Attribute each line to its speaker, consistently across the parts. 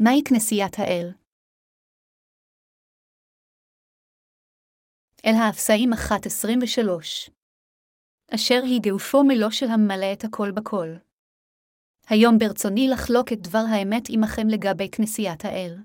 Speaker 1: מהי כנסיית האל? אל האפסאים 1.23 אשר היא גאופו מלוא של הממלא את הכל בכל. היום ברצוני לחלוק את דבר האמת עמכם לגבי כנסיית האל.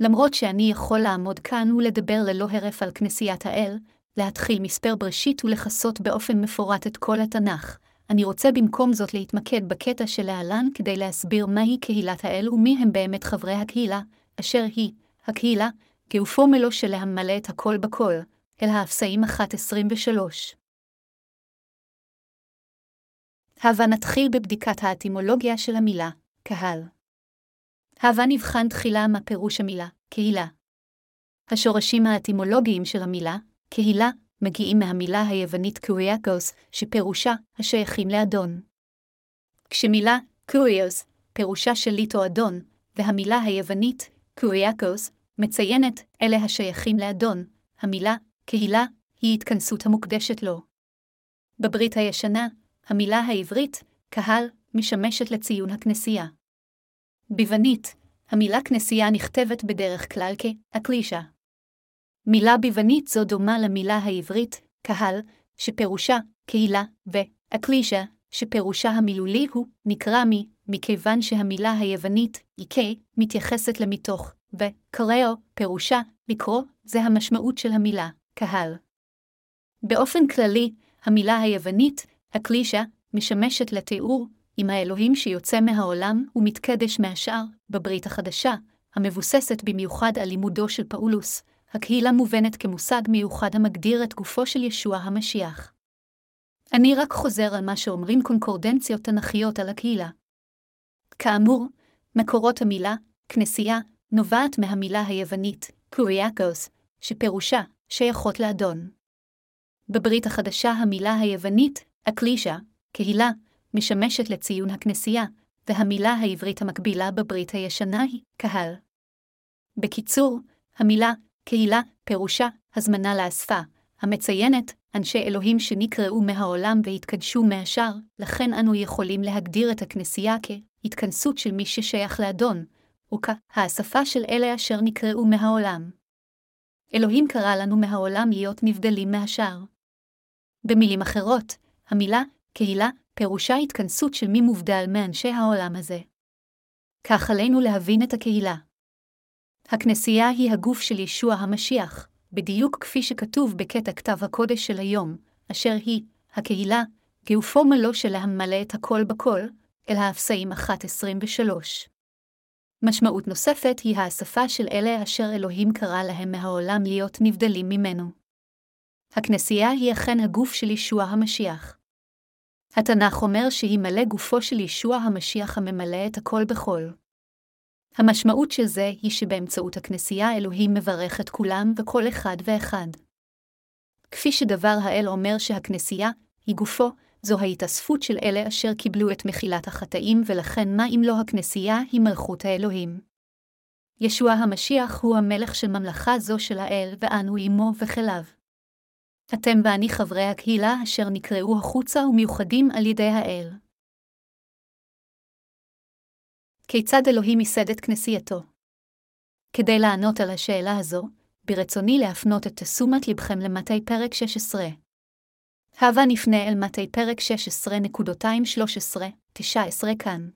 Speaker 1: למרות שאני יכול לעמוד כאן ולדבר ללא הרף על כנסיית האל, להתחיל מספר בראשית ולכסות באופן מפורט את כל התנ"ך, אני רוצה במקום זאת להתמקד בקטע שלהלן כדי להסביר מהי קהילת האל ומי הם באמת חברי הקהילה, אשר היא, הקהילה, גאופו מלוא שלהמלא את הכל בכל, אל האפסאים 1.23. הבה נתחיל בבדיקת האטימולוגיה של המילה, קהל. הבה נבחן תחילה מה פירוש המילה, קהילה. השורשים האטימולוגיים של המילה, קהילה, מגיעים מהמילה היוונית קוריאקוס, שפירושה השייכים לאדון. כשמילה קוריוס, פירושה שליט או אדון, והמילה היוונית קוריאקוס, מציינת אלה השייכים לאדון, המילה קהילה היא התכנסות המוקדשת לו. בברית הישנה, המילה העברית, קהל, משמשת לציון הכנסייה. ביוונית, המילה כנסייה נכתבת בדרך כלל כאקלישה. מילה ביוונית זו דומה למילה העברית, קהל, שפירושה קהילה, ואקלישה, שפירושה המילולי הוא נקרא מי, מכיוון שהמילה היוונית, איקה, מתייחסת למתוך, וקראו, פירושה, לקרוא, זה המשמעות של המילה, קהל. באופן כללי, המילה היוונית, הקלישה, משמשת לתיאור עם האלוהים שיוצא מהעולם ומתקדש מהשאר, בברית החדשה, המבוססת במיוחד על לימודו של פאולוס, הקהילה מובנת כמושג מיוחד המגדיר את גופו של ישוע המשיח. אני רק חוזר על מה שאומרים קונקורדנציות תנכיות על הקהילה. כאמור, מקורות המילה, כנסייה, נובעת מהמילה היוונית, קוריאקוס, שפירושה שייכות לאדון. בברית החדשה המילה היוונית, אקלישה, קהילה, משמשת לציון הכנסייה, והמילה העברית המקבילה בברית הישנה היא קהל. בקיצור, המילה קהילה פירושה הזמנה לאספה, המציינת אנשי אלוהים שנקראו מהעולם והתקדשו מהשאר, לכן אנו יכולים להגדיר את הכנסייה כהתכנסות של מי ששייך לאדון, וכהאספה של אלה אשר נקראו מהעולם. אלוהים קרא לנו מהעולם להיות נבדלים מהשאר. במילים אחרות, המילה קהילה פירושה התכנסות של מי מובדל מאנשי העולם הזה. כך עלינו להבין את הקהילה. הכנסייה היא הגוף של ישוע המשיח, בדיוק כפי שכתוב בקטע כתב הקודש של היום, אשר היא, הקהילה, גאופו מלוא שלה המלא את הכל בכל, אל האפסאים 1.23. משמעות נוספת היא האספה של אלה אשר אלוהים קרא להם מהעולם להיות נבדלים ממנו. הכנסייה היא אכן הגוף של ישוע המשיח. התנ"ך אומר שהיא מלא גופו של ישוע המשיח הממלא את הכל בכל. המשמעות של זה היא שבאמצעות הכנסייה אלוהים מברך את כולם וכל אחד ואחד. כפי שדבר האל אומר שהכנסייה היא גופו, זו ההתאספות של אלה אשר קיבלו את מחילת החטאים, ולכן מה אם לא הכנסייה היא מלכות האלוהים. ישוע המשיח הוא המלך של ממלכה זו של האל, ואנו עמו וכליו. אתם ואני חברי הקהילה אשר נקראו החוצה ומיוחדים על ידי האל. כיצד אלוהים ייסד את כנסייתו? כדי לענות על השאלה הזו, ברצוני להפנות את תשומת לבכם למטי פרק 16. הבה נפנה אל מטי פרק 16.13-19 כאן.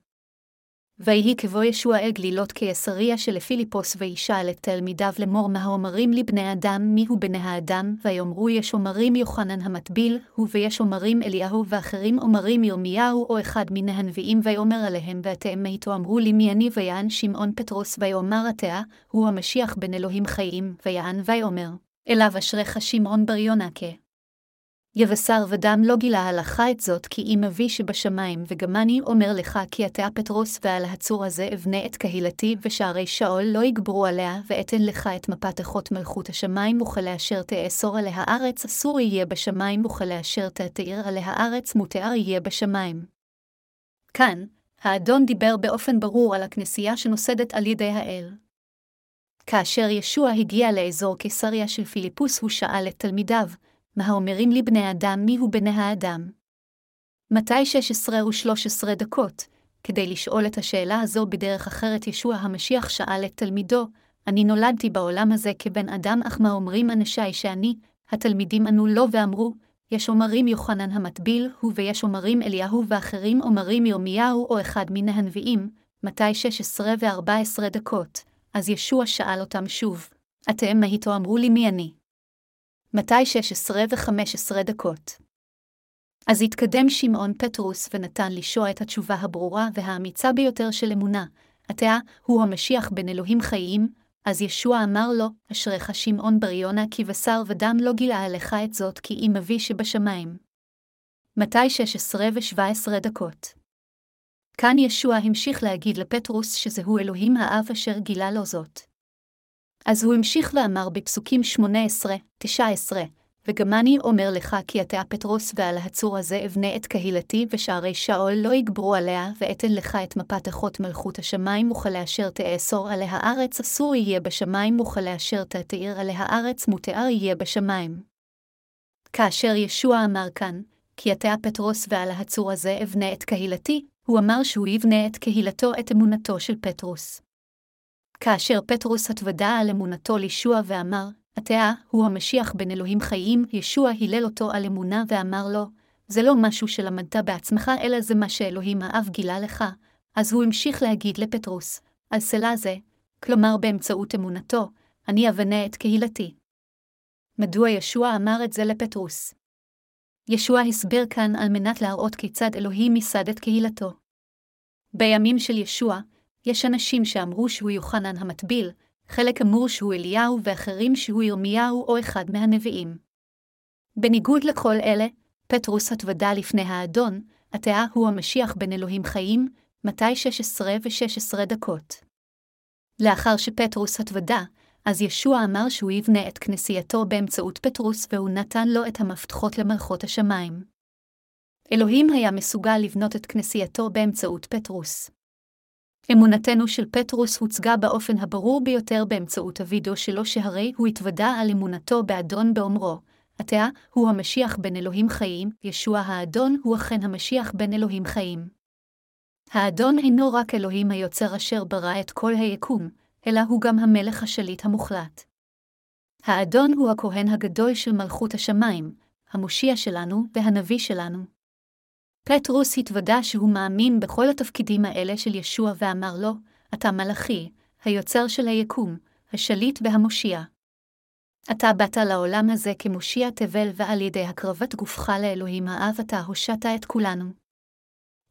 Speaker 1: ויהי כבוא ישוע אל גלילות קיסריה שלפיליפוס וישאל את תלמידיו לאמור מה האומרים לבני אדם? מי הוא בני האדם, ויאמרו יש אומרים יוחנן המטביל, הוא ויש אומרים אליהו ואחרים אומרים ירמיהו או אחד מן הנביאים ויאמר עליהם ואתם מאיתו אמרו לי מי אני? ויען שמעון פטרוס ויאמר התאה, הוא המשיח בן אלוהים חיים, ויען ויאמר, אליו אשריך שמעון בר יונקה. יבשר ודם לא גילה הלכה את זאת, כי אם אבי שבשמיים, וגם אני אומר לך, כי אתה פטרוס, ועל הצור הזה אבנה את קהילתי, ושערי שאול לא יגברו עליה, ואתן לך את מפת אחות מלכות השמיים, וכלאשר תאסור עליה הארץ, אסור יהיה בשמיים, וכלאשר תתאר עליה הארץ, מותאר יהיה בשמיים. כאן, האדון דיבר באופן ברור על הכנסייה שנוסדת על ידי האל. כאשר ישוע הגיע לאזור קיסריה של פיליפוס, הוא שאל את תלמידיו, מה האומרים לבני אדם מיהו בני האדם. מתי 16 ו-13 דקות, כדי לשאול את השאלה הזו בדרך אחרת, ישוע המשיח שאל את תלמידו, אני נולדתי בעולם הזה כבן אדם, אך מה אומרים אנשי שאני? התלמידים ענו לו ואמרו, יש אומרים יוחנן המטביל הוא ויש אומרים אליהו ואחרים אומרים ירמיהו או אחד מן הנביאים, מתי 16 ו-14 דקות. אז ישוע שאל אותם שוב, אתם מה איתו אמרו לי מי אני? מתי 16 ו-15 דקות. אז התקדם שמעון פטרוס ונתן לישוע את התשובה הברורה והאמיצה ביותר של אמונה, אתה הוא המשיח בין אלוהים חיים, אז ישוע אמר לו, אשריך שמעון בר יונה, כי בשר ודם לא גילה עליך את זאת, כי אם אבי שבשמיים. מתי 16 ו-17 דקות. כאן ישוע המשיך להגיד לפטרוס שזהו אלוהים האב אשר גילה לו זאת. אז הוא המשיך ואמר בפסוקים 18-19, וגם אני אומר לך כי אתה פטרוס ועל הצור הזה אבנה את קהילתי, ושערי שאול לא יגברו עליה, ואתן לך את מפת אחות מלכות השמיים, וכלאשר תאסור עליה הארץ, אסור יהיה בשמיים, וכלאשר תתאיר עליה הארץ, מותאר יהיה בשמיים. כאשר ישוע אמר כאן, כי אתה פטרוס ועל הצור הזה אבנה את קהילתי, הוא אמר שהוא יבנה את קהילתו את אמונתו של פטרוס. כאשר פטרוס התוודה על אמונתו לישוע ואמר, התאה הוא המשיח בין אלוהים חיים, ישוע הילל אותו על אמונה ואמר לו, זה לא משהו שלמדת בעצמך, אלא זה מה שאלוהים האב גילה לך. אז הוא המשיך להגיד לפטרוס, על סלע זה, כלומר באמצעות אמונתו, אני אבנה את קהילתי. מדוע ישוע אמר את זה לפטרוס? ישוע הסבר כאן על מנת להראות כיצד אלוהים ייסד את קהילתו. בימים של ישוע, יש אנשים שאמרו שהוא יוחנן המטביל, חלק אמור שהוא אליהו ואחרים שהוא ירמיהו או אחד מהנביאים. בניגוד לכל אלה, פטרוס התוודה לפני האדון, התאה הוא המשיח בין אלוהים חיים, מתי 16 ו-16 דקות. לאחר שפטרוס התוודה, אז ישוע אמר שהוא יבנה את כנסייתו באמצעות פטרוס והוא נתן לו את המפתחות למלכות השמיים. אלוהים היה מסוגל לבנות את כנסייתו באמצעות פטרוס. אמונתנו של פטרוס הוצגה באופן הברור ביותר באמצעות הווידאו שלו שהרי הוא התוודה על אמונתו באדון באומרו, התאה הוא המשיח בין אלוהים חיים, ישוע האדון הוא אכן המשיח בין אלוהים חיים. האדון אינו רק אלוהים היוצר אשר ברא את כל היקום, אלא הוא גם המלך השליט המוחלט. האדון הוא הכהן הגדול של מלכות השמיים, המושיע שלנו והנביא שלנו. פטרוס התוודה שהוא מאמין בכל התפקידים האלה של ישוע ואמר לו, אתה מלאכי, היוצר של היקום, השליט והמושיע. אתה באת לעולם הזה כמושיע תבל ועל ידי הקרבת גופך לאלוהים האב אתה הושעת את כולנו.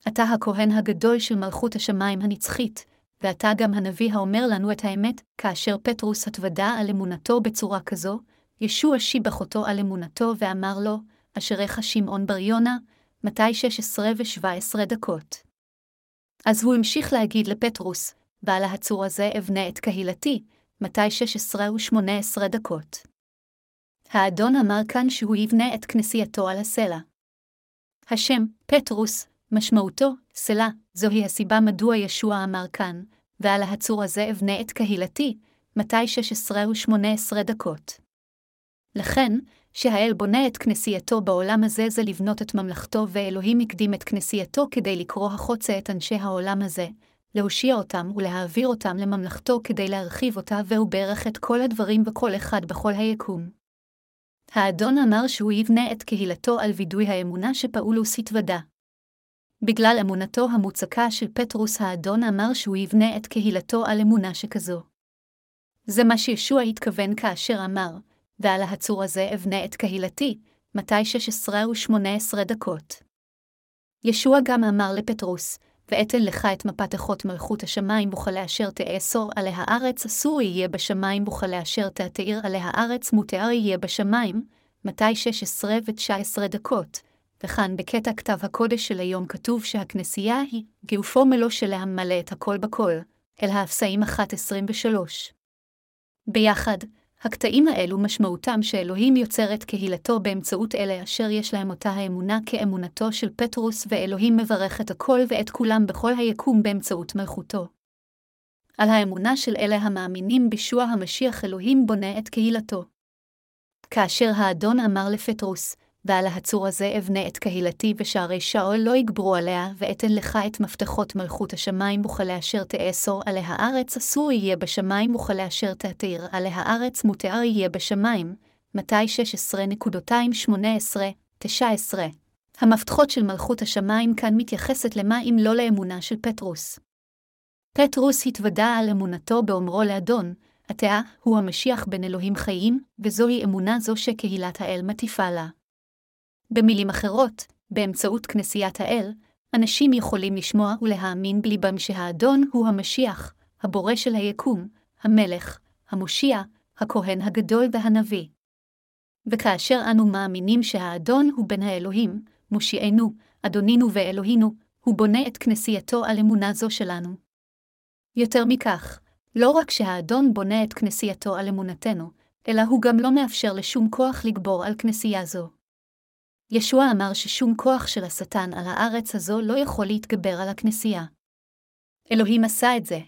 Speaker 1: אתה הכהן הגדול של מלכות השמיים הנצחית, ואתה גם הנביא האומר לנו את האמת, כאשר פטרוס התוודה על אמונתו בצורה כזו, ישוע שיבח אותו על אמונתו ואמר לו, אשריך שמעון בר יונה, מתי 16 ו-17 דקות. אז הוא המשיך להגיד לפטרוס, בעל הצור הזה אבנה את קהילתי, מתי 16 ו-18 דקות. האדון אמר כאן שהוא יבנה את כנסייתו על הסלע. השם, פטרוס, משמעותו, סלע, זוהי הסיבה מדוע ישוע אמר כאן, ועל הצור הזה אבנה את קהילתי, מתי 16 ו-18 דקות. לכן, שהאל בונה את כנסייתו בעולם הזה זה לבנות את ממלכתו, ואלוהים הקדים את כנסייתו כדי לקרוא החוצה את אנשי העולם הזה, להושיע אותם ולהעביר אותם לממלכתו כדי להרחיב אותה, והוא ברך את כל הדברים וכל אחד בכל היקום. האדון אמר שהוא יבנה את קהילתו על וידוי האמונה שפאולוס התוודה. בגלל אמונתו המוצקה של פטרוס האדון אמר שהוא יבנה את קהילתו על אמונה שכזו. זה מה שישוע התכוון כאשר אמר, ועל הצור הזה אבנה את קהילתי, מתי 16 ו-18 דקות. ישוע גם אמר לפטרוס, ואתן לך את מפת אחות מלכות השמיים וכלאשר תאסור עליה הארץ, אסור יהיה בשמיים וכלאשר תתאיר עליה הארץ, מותאר יהיה בשמיים, מתי 16 ו-19 דקות. וכאן בקטע כתב הקודש של היום כתוב שהכנסייה היא גאופו מלוא שלה מלא את הכל בכל, אל האפסאים 1.23. ביחד, הקטעים האלו משמעותם שאלוהים יוצר את קהילתו באמצעות אלה אשר יש להם אותה האמונה כאמונתו של פטרוס, ואלוהים מברך את הכל ואת כולם בכל היקום באמצעות מלכותו. על האמונה של אלה המאמינים בישוע המשיח אלוהים בונה את קהילתו. כאשר האדון אמר לפטרוס, ועל הצור הזה אבנה את קהילתי, ושערי שאול לא יגברו עליה, ואתן לך את מפתחות מלכות השמיים, וכלאשר תאסור עליה הארץ, אסור יהיה בשמיים, וכלאשר תתיר עליה הארץ, מותאר יהיה בשמיים. מתי 16.18-19 המפתחות של מלכות השמיים כאן מתייחסת למה אם לא לאמונה של פטרוס. פטרוס התוודה על אמונתו באומרו לאדון, התאה הוא המשיח בין אלוהים חיים, וזוהי אמונה זו שקהילת האל מטיפה לה. במילים אחרות, באמצעות כנסיית האל, אנשים יכולים לשמוע ולהאמין בליבם שהאדון הוא המשיח, הבורא של היקום, המלך, המושיע, הכהן הגדול והנביא. וכאשר אנו מאמינים שהאדון הוא בן האלוהים, מושיענו, אדונינו ואלוהינו, הוא בונה את כנסייתו על אמונה זו שלנו. יותר מכך, לא רק שהאדון בונה את כנסייתו על אמונתנו, אלא הוא גם לא מאפשר לשום כוח לגבור על כנסייה זו. ישוע אמר ששום כוח של השטן על הארץ הזו לא יכול להתגבר על הכנסייה. אלוהים עשה את זה.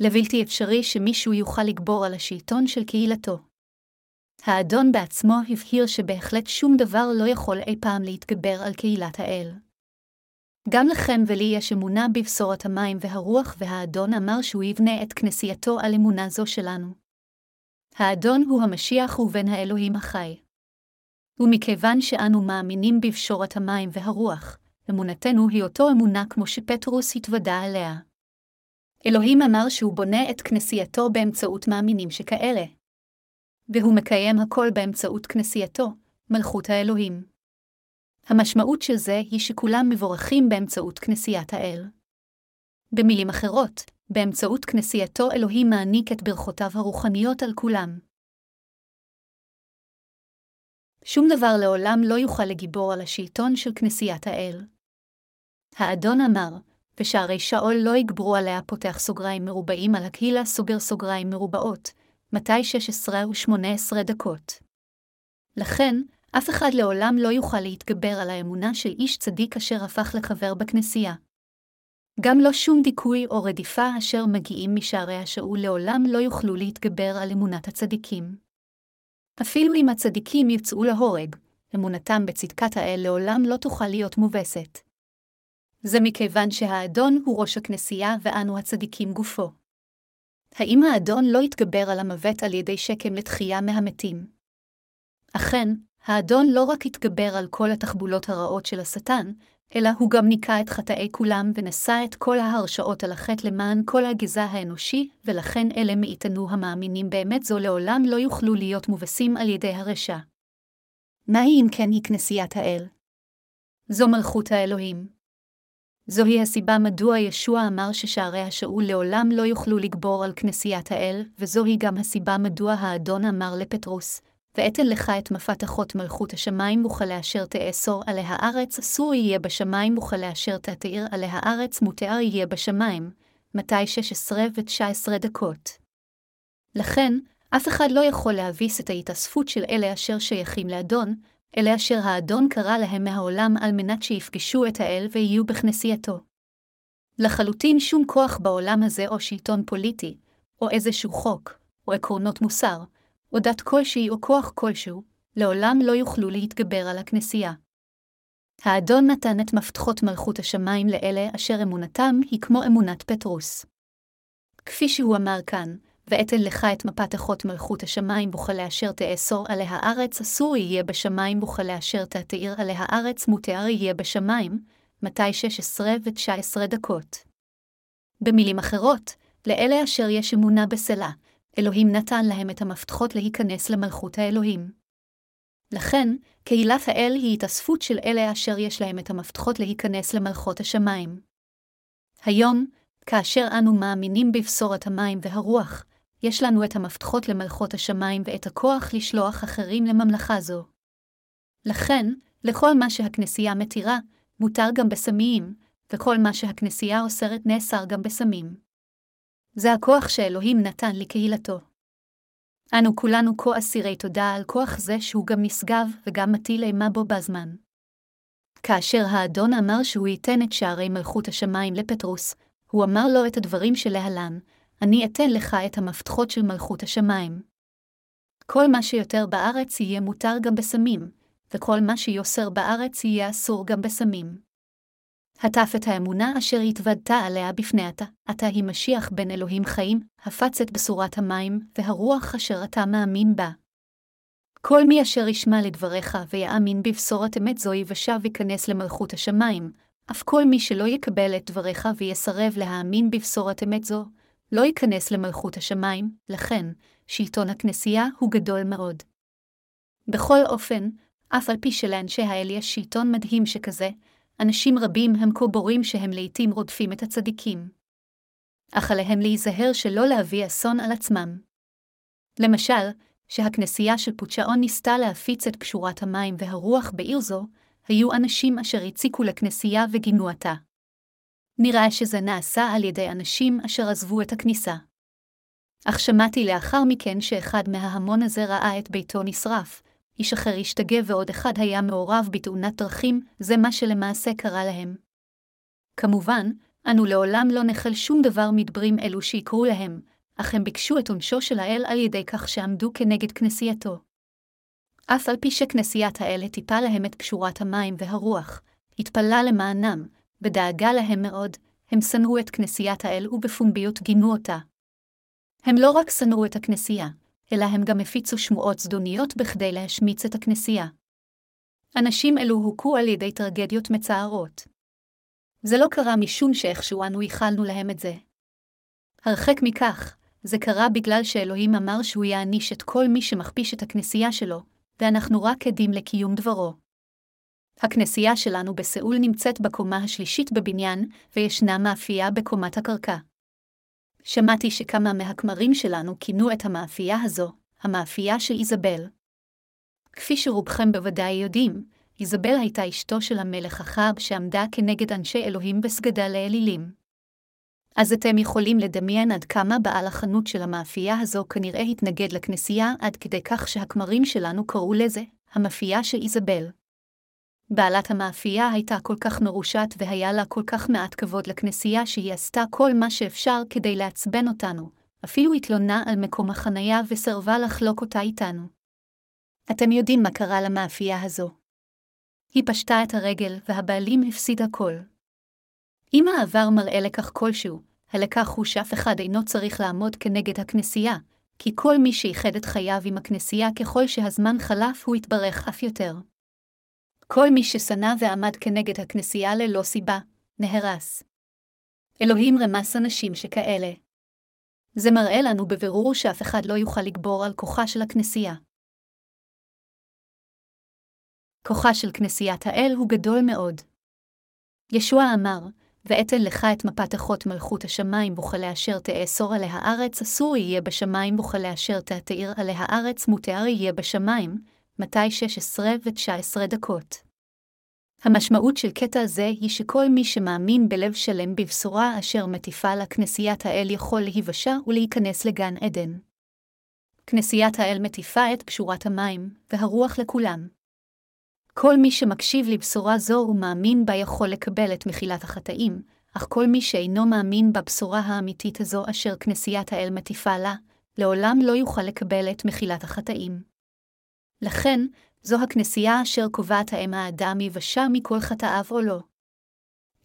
Speaker 1: לבלתי אפשרי שמישהו יוכל לגבור על השלטון של קהילתו. האדון בעצמו הבהיר שבהחלט שום דבר לא יכול אי פעם להתגבר על קהילת האל. גם לכם ולי יש אמונה בבשורת המים והרוח, והאדון אמר שהוא יבנה את כנסייתו על אמונה זו שלנו. האדון הוא המשיח ובן האלוהים החי. ומכיוון שאנו מאמינים בבשורת המים והרוח, אמונתנו היא אותו אמונה כמו שפטרוס התוודה עליה. אלוהים אמר שהוא בונה את כנסייתו באמצעות מאמינים שכאלה. והוא מקיים הכל באמצעות כנסייתו, מלכות האלוהים. המשמעות של זה היא שכולם מבורכים באמצעות כנסיית האל. במילים אחרות, באמצעות כנסייתו אלוהים מעניק את ברכותיו הרוחניות על כולם. שום דבר לעולם לא יוכל לגיבור על השלטון של כנסיית האל. האדון אמר, ושערי שאול לא יגברו עליה פותח סוגריים מרובעים על הקהילה סוגר סוגריים מרובעות, מתי 16 ו-18 דקות. לכן, אף אחד לעולם לא יוכל להתגבר על האמונה של איש צדיק אשר הפך לחבר בכנסייה. גם לא שום דיכוי או רדיפה אשר מגיעים משערי השאול לעולם לא יוכלו להתגבר על אמונת הצדיקים. אפילו אם הצדיקים יצאו להורג, אמונתם בצדקת האל לעולם לא תוכל להיות מובסת. זה מכיוון שהאדון הוא ראש הכנסייה ואנו הצדיקים גופו. האם האדון לא יתגבר על המוות על ידי שקם לתחייה מהמתים? אכן, האדון לא רק התגבר על כל התחבולות הרעות של השטן, אלא הוא גם ניקה את חטאי כולם ונשא את כל ההרשאות על החטא למען כל הגזע האנושי, ולכן אלה מאיתנו המאמינים באמת זו לעולם לא יוכלו להיות מובסים על ידי הרשע. מהי אם כן היא כנסיית האל? זו מלכות האלוהים. זוהי הסיבה מדוע ישוע אמר ששערי השאול לעולם לא יוכלו לגבור על כנסיית האל, וזוהי גם הסיבה מדוע האדון אמר לפטרוס, ואתן לך את מפתחות מלכות השמיים, וכלאשר תאסור עליה הארץ, אסור יהיה בשמיים, וכלאשר תתאיר עליה הארץ, מותאר יהיה בשמיים. מתי 16 ו-19 דקות. לכן, אף אחד לא יכול להביס את ההתאספות של אלה אשר שייכים לאדון, אלה אשר האדון קרא להם מהעולם על מנת שיפגשו את האל ויהיו בכנסייתו. לחלוטין שום כוח בעולם הזה או שלטון פוליטי, או איזשהו חוק, או עקרונות מוסר, או דת כלשהי או כוח כלשהו, לעולם לא יוכלו להתגבר על הכנסייה. האדון נתן את מפתחות מלכות השמיים לאלה אשר אמונתם היא כמו אמונת פטרוס. כפי שהוא אמר כאן, ואתן לך את מפת אחות מלכות השמיים וכלאשר תאסור עליה הארץ, אסור יהיה בשמיים וכלאשר תתאיר עליה הארץ, מותאר יהיה בשמיים, מתי 16 ו-19 דקות. במילים אחרות, לאלה אשר יש אמונה בסלע, אלוהים נתן להם את המפתחות להיכנס למלכות האלוהים. לכן, קהילת האל היא התאספות של אלה אשר יש להם את המפתחות להיכנס למלכות השמיים. היום, כאשר אנו מאמינים בבשורת המים והרוח, יש לנו את המפתחות למלכות השמיים ואת הכוח לשלוח אחרים לממלכה זו. לכן, לכל מה שהכנסייה מתירה, מותר גם בסמיים, וכל מה שהכנסייה אוסרת נאסר גם בסמים. זה הכוח שאלוהים נתן לקהילתו. אנו כולנו כה אסירי תודה על כוח זה שהוא גם נשגב וגם מטיל אימה בו בזמן. כאשר האדון אמר שהוא ייתן את שערי מלכות השמיים לפטרוס, הוא אמר לו את הדברים שלהלן, אני אתן לך את המפתחות של מלכות השמיים. כל מה שיותר בארץ יהיה מותר גם בסמים, וכל מה שיוסר בארץ יהיה אסור גם בסמים. הטף את האמונה אשר התוודתה עליה בפני עתה, עתה היא משיח בן אלוהים חיים, הפץ את בשורת המים, והרוח אשר אתה מאמין בה. כל מי אשר ישמע לדבריך ויאמין בבשורת אמת זו יבשע ויכנס למלכות השמיים, אף כל מי שלא יקבל את דבריך ויסרב להאמין בבשורת אמת זו, לא ייכנס למלכות השמיים, לכן, שלטון הכנסייה הוא גדול מאוד. בכל אופן, אף על פי שלאנשי האל יש שלטון מדהים שכזה, אנשים רבים הם כה בורים שהם לעתים רודפים את הצדיקים. אך עליהם להיזהר שלא להביא אסון על עצמם. למשל, שהכנסייה של פוצ'און ניסתה להפיץ את קשורת המים והרוח בעיר זו, היו אנשים אשר הציקו לכנסייה וגינו אותה. נראה שזה נעשה על ידי אנשים אשר עזבו את הכניסה. אך שמעתי לאחר מכן שאחד מההמון הזה ראה את ביתו נשרף, איש אחר השתגע ועוד אחד היה מעורב בתאונת דרכים, זה מה שלמעשה קרה להם. כמובן, אנו לעולם לא נחל שום דבר מדברים אלו שיקרו להם, אך הם ביקשו את עונשו של האל על ידי כך שעמדו כנגד כנסייתו. אף על פי שכנסיית האל הטיפה להם את קשורת המים והרוח, התפלה למענם, ודאגה להם מאוד, הם שנאו את כנסיית האל ובפומביות גינו אותה. הם לא רק שנאו את הכנסייה, אלא הם גם הפיצו שמועות זדוניות בכדי להשמיץ את הכנסייה. אנשים אלו הוכו על ידי טרגדיות מצערות. זה לא קרה משום שאיכשהו אנו ייחלנו להם את זה. הרחק מכך, זה קרה בגלל שאלוהים אמר שהוא יעניש את כל מי שמכפיש את הכנסייה שלו, ואנחנו רק עדים לקיום דברו. הכנסייה שלנו בסאול נמצאת בקומה השלישית בבניין, וישנה מאפייה בקומת הקרקע. שמעתי שכמה מהכמרים שלנו כינו את המאפייה הזו, המאפייה של איזבל. כפי שרובכם בוודאי יודעים, איזבל הייתה אשתו של המלך אחאב שעמדה כנגד אנשי אלוהים בסגדה לאלילים. אז אתם יכולים לדמיין עד כמה בעל החנות של המאפייה הזו כנראה התנגד לכנסייה עד כדי כך שהכמרים שלנו קראו לזה, המאפייה של איזבל. בעלת המאפייה הייתה כל כך מרושעת והיה לה כל כך מעט כבוד לכנסייה שהיא עשתה כל מה שאפשר כדי לעצבן אותנו, אפילו התלונה על מקום החניה וסרבה לחלוק אותה איתנו. אתם יודעים מה קרה למאפייה הזו. היא פשטה את הרגל והבעלים הפסיד הכל. אם העבר מראה לכך כלשהו, הלקח הוא שאף אחד אינו צריך לעמוד כנגד הכנסייה, כי כל מי שאיחד את חייו עם הכנסייה ככל שהזמן חלף הוא יתברך אף יותר. כל מי ששנא ועמד כנגד הכנסייה ללא סיבה, נהרס. אלוהים רמס אנשים שכאלה. זה מראה לנו בבירור שאף אחד לא יוכל לגבור על כוחה של הכנסייה. כוחה של כנסיית האל הוא גדול מאוד. ישוע אמר, ואתן לך את מפת אחות מלכות השמיים וכלאשר תאסור עליה הארץ, אסור יהיה בשמיים וכלאשר תתאיר עליה הארץ, מותר יהיה בשמיים, מתי 16 ו-19 דקות. המשמעות של קטע זה היא שכל מי שמאמין בלב שלם בבשורה אשר מטיפה לה כנסיית האל יכול להיוושע ולהיכנס לגן עדן. כנסיית האל מטיפה את קשורת המים, והרוח לכולם. כל מי שמקשיב לבשורה זו ומאמין בה יכול לקבל את מחילת החטאים, אך כל מי שאינו מאמין בבשורה האמיתית הזו אשר כנסיית האל מטיפה לה, לעולם לא יוכל לקבל את מחילת החטאים. לכן, זו הכנסייה אשר קובעת האם האדם יבשע מכל חטאיו או לא.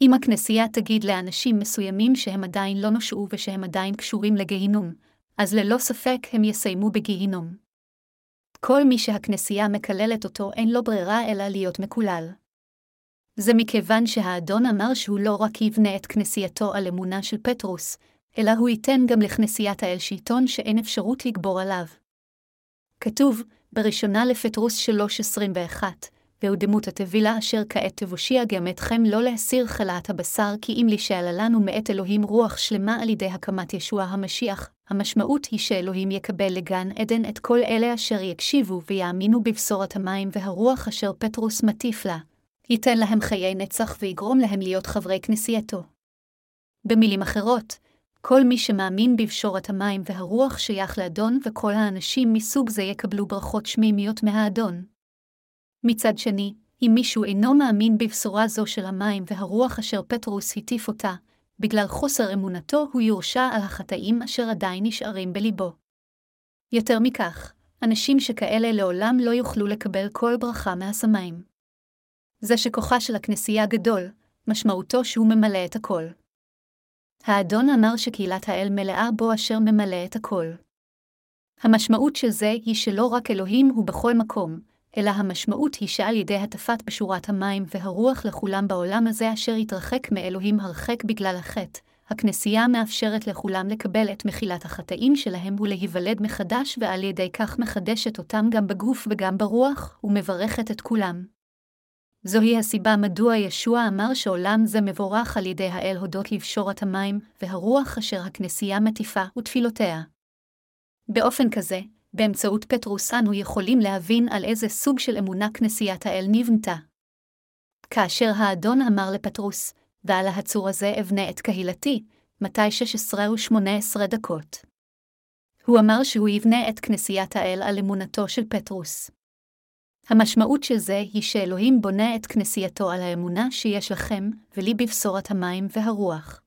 Speaker 1: אם הכנסייה תגיד לאנשים מסוימים שהם עדיין לא נושעו ושהם עדיין קשורים לגיהינום, אז ללא ספק הם יסיימו בגיהינום. כל מי שהכנסייה מקללת אותו אין לו ברירה אלא להיות מקולל. זה מכיוון שהאדון אמר שהוא לא רק יבנה את כנסייתו על אמונה של פטרוס, אלא הוא ייתן גם לכנסיית האל שלטון שאין אפשרות לגבור עליו. כתוב, בראשונה לפטרוס 3.21, והוא דמות הטבילה אשר כעת תבושיע גם אתכם לא להסיר חלאת הבשר, כי אם לישאלה לנו מאת אלוהים רוח שלמה על ידי הקמת ישוע המשיח, המשמעות היא שאלוהים יקבל לגן עדן את כל אלה אשר יקשיבו ויאמינו בבשורת המים והרוח אשר פטרוס מטיף לה. ייתן להם חיי נצח ויגרום להם להיות חברי כנסייתו. במילים אחרות, כל מי שמאמין בבשורת המים והרוח שייך לאדון, וכל האנשים מסוג זה יקבלו ברכות שמימיות מהאדון. מצד שני, אם מישהו אינו מאמין בבשורה זו של המים והרוח אשר פטרוס הטיף אותה, בגלל חוסר אמונתו הוא יורשע על החטאים אשר עדיין נשארים בליבו. יותר מכך, אנשים שכאלה לעולם לא יוכלו לקבל כל ברכה מהשמיים. זה שכוחה של הכנסייה גדול, משמעותו שהוא ממלא את הכל. האדון אמר שקהילת האל מלאה בו אשר ממלא את הכל. המשמעות של זה היא שלא רק אלוהים הוא בכל מקום, אלא המשמעות היא שעל ידי הטפת בשורת המים והרוח לכולם בעולם הזה אשר התרחק מאלוהים הרחק בגלל החטא, הכנסייה מאפשרת לכולם לקבל את מחילת החטאים שלהם ולהיוולד מחדש ועל ידי כך מחדשת אותם גם בגוף וגם ברוח, ומברכת את כולם. זוהי הסיבה מדוע ישוע אמר שעולם זה מבורך על ידי האל הודות לבשורת המים, והרוח אשר הכנסייה מטיפה ותפילותיה. באופן כזה, באמצעות פטרוס אנו יכולים להבין על איזה סוג של אמונה כנסיית האל נבנתה. כאשר האדון אמר לפטרוס, ועל הצור הזה אבנה את קהילתי, מתי 16 ו-18 דקות. הוא אמר שהוא יבנה את כנסיית האל על אמונתו של פטרוס. המשמעות של זה היא שאלוהים בונה את כנסייתו על האמונה שיש לכם, ולי בבשורת המים והרוח.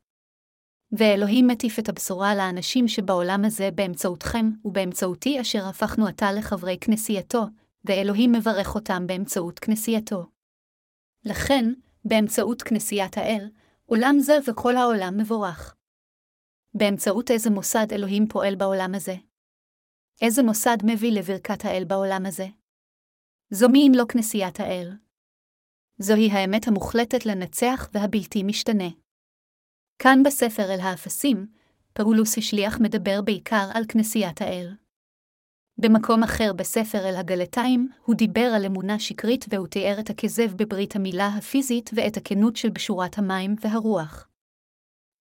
Speaker 1: ואלוהים מטיף את הבשורה לאנשים שבעולם הזה באמצעותכם ובאמצעותי אשר הפכנו עתה לחברי כנסייתו, ואלוהים מברך אותם באמצעות כנסייתו. לכן, באמצעות כנסיית האל, עולם זה וכל העולם מבורך. באמצעות איזה מוסד אלוהים פועל בעולם הזה? איזה מוסד מביא לברכת האל בעולם הזה? זו מי אם לא כנסיית האל? זוהי האמת המוחלטת לנצח והבלתי משתנה. כאן בספר אל האפסים, פאולוס השליח מדבר בעיקר על כנסיית האל. במקום אחר בספר אל הגלתיים, הוא דיבר על אמונה שקרית והוא תיאר את הכזב בברית המילה הפיזית ואת הכנות של בשורת המים והרוח.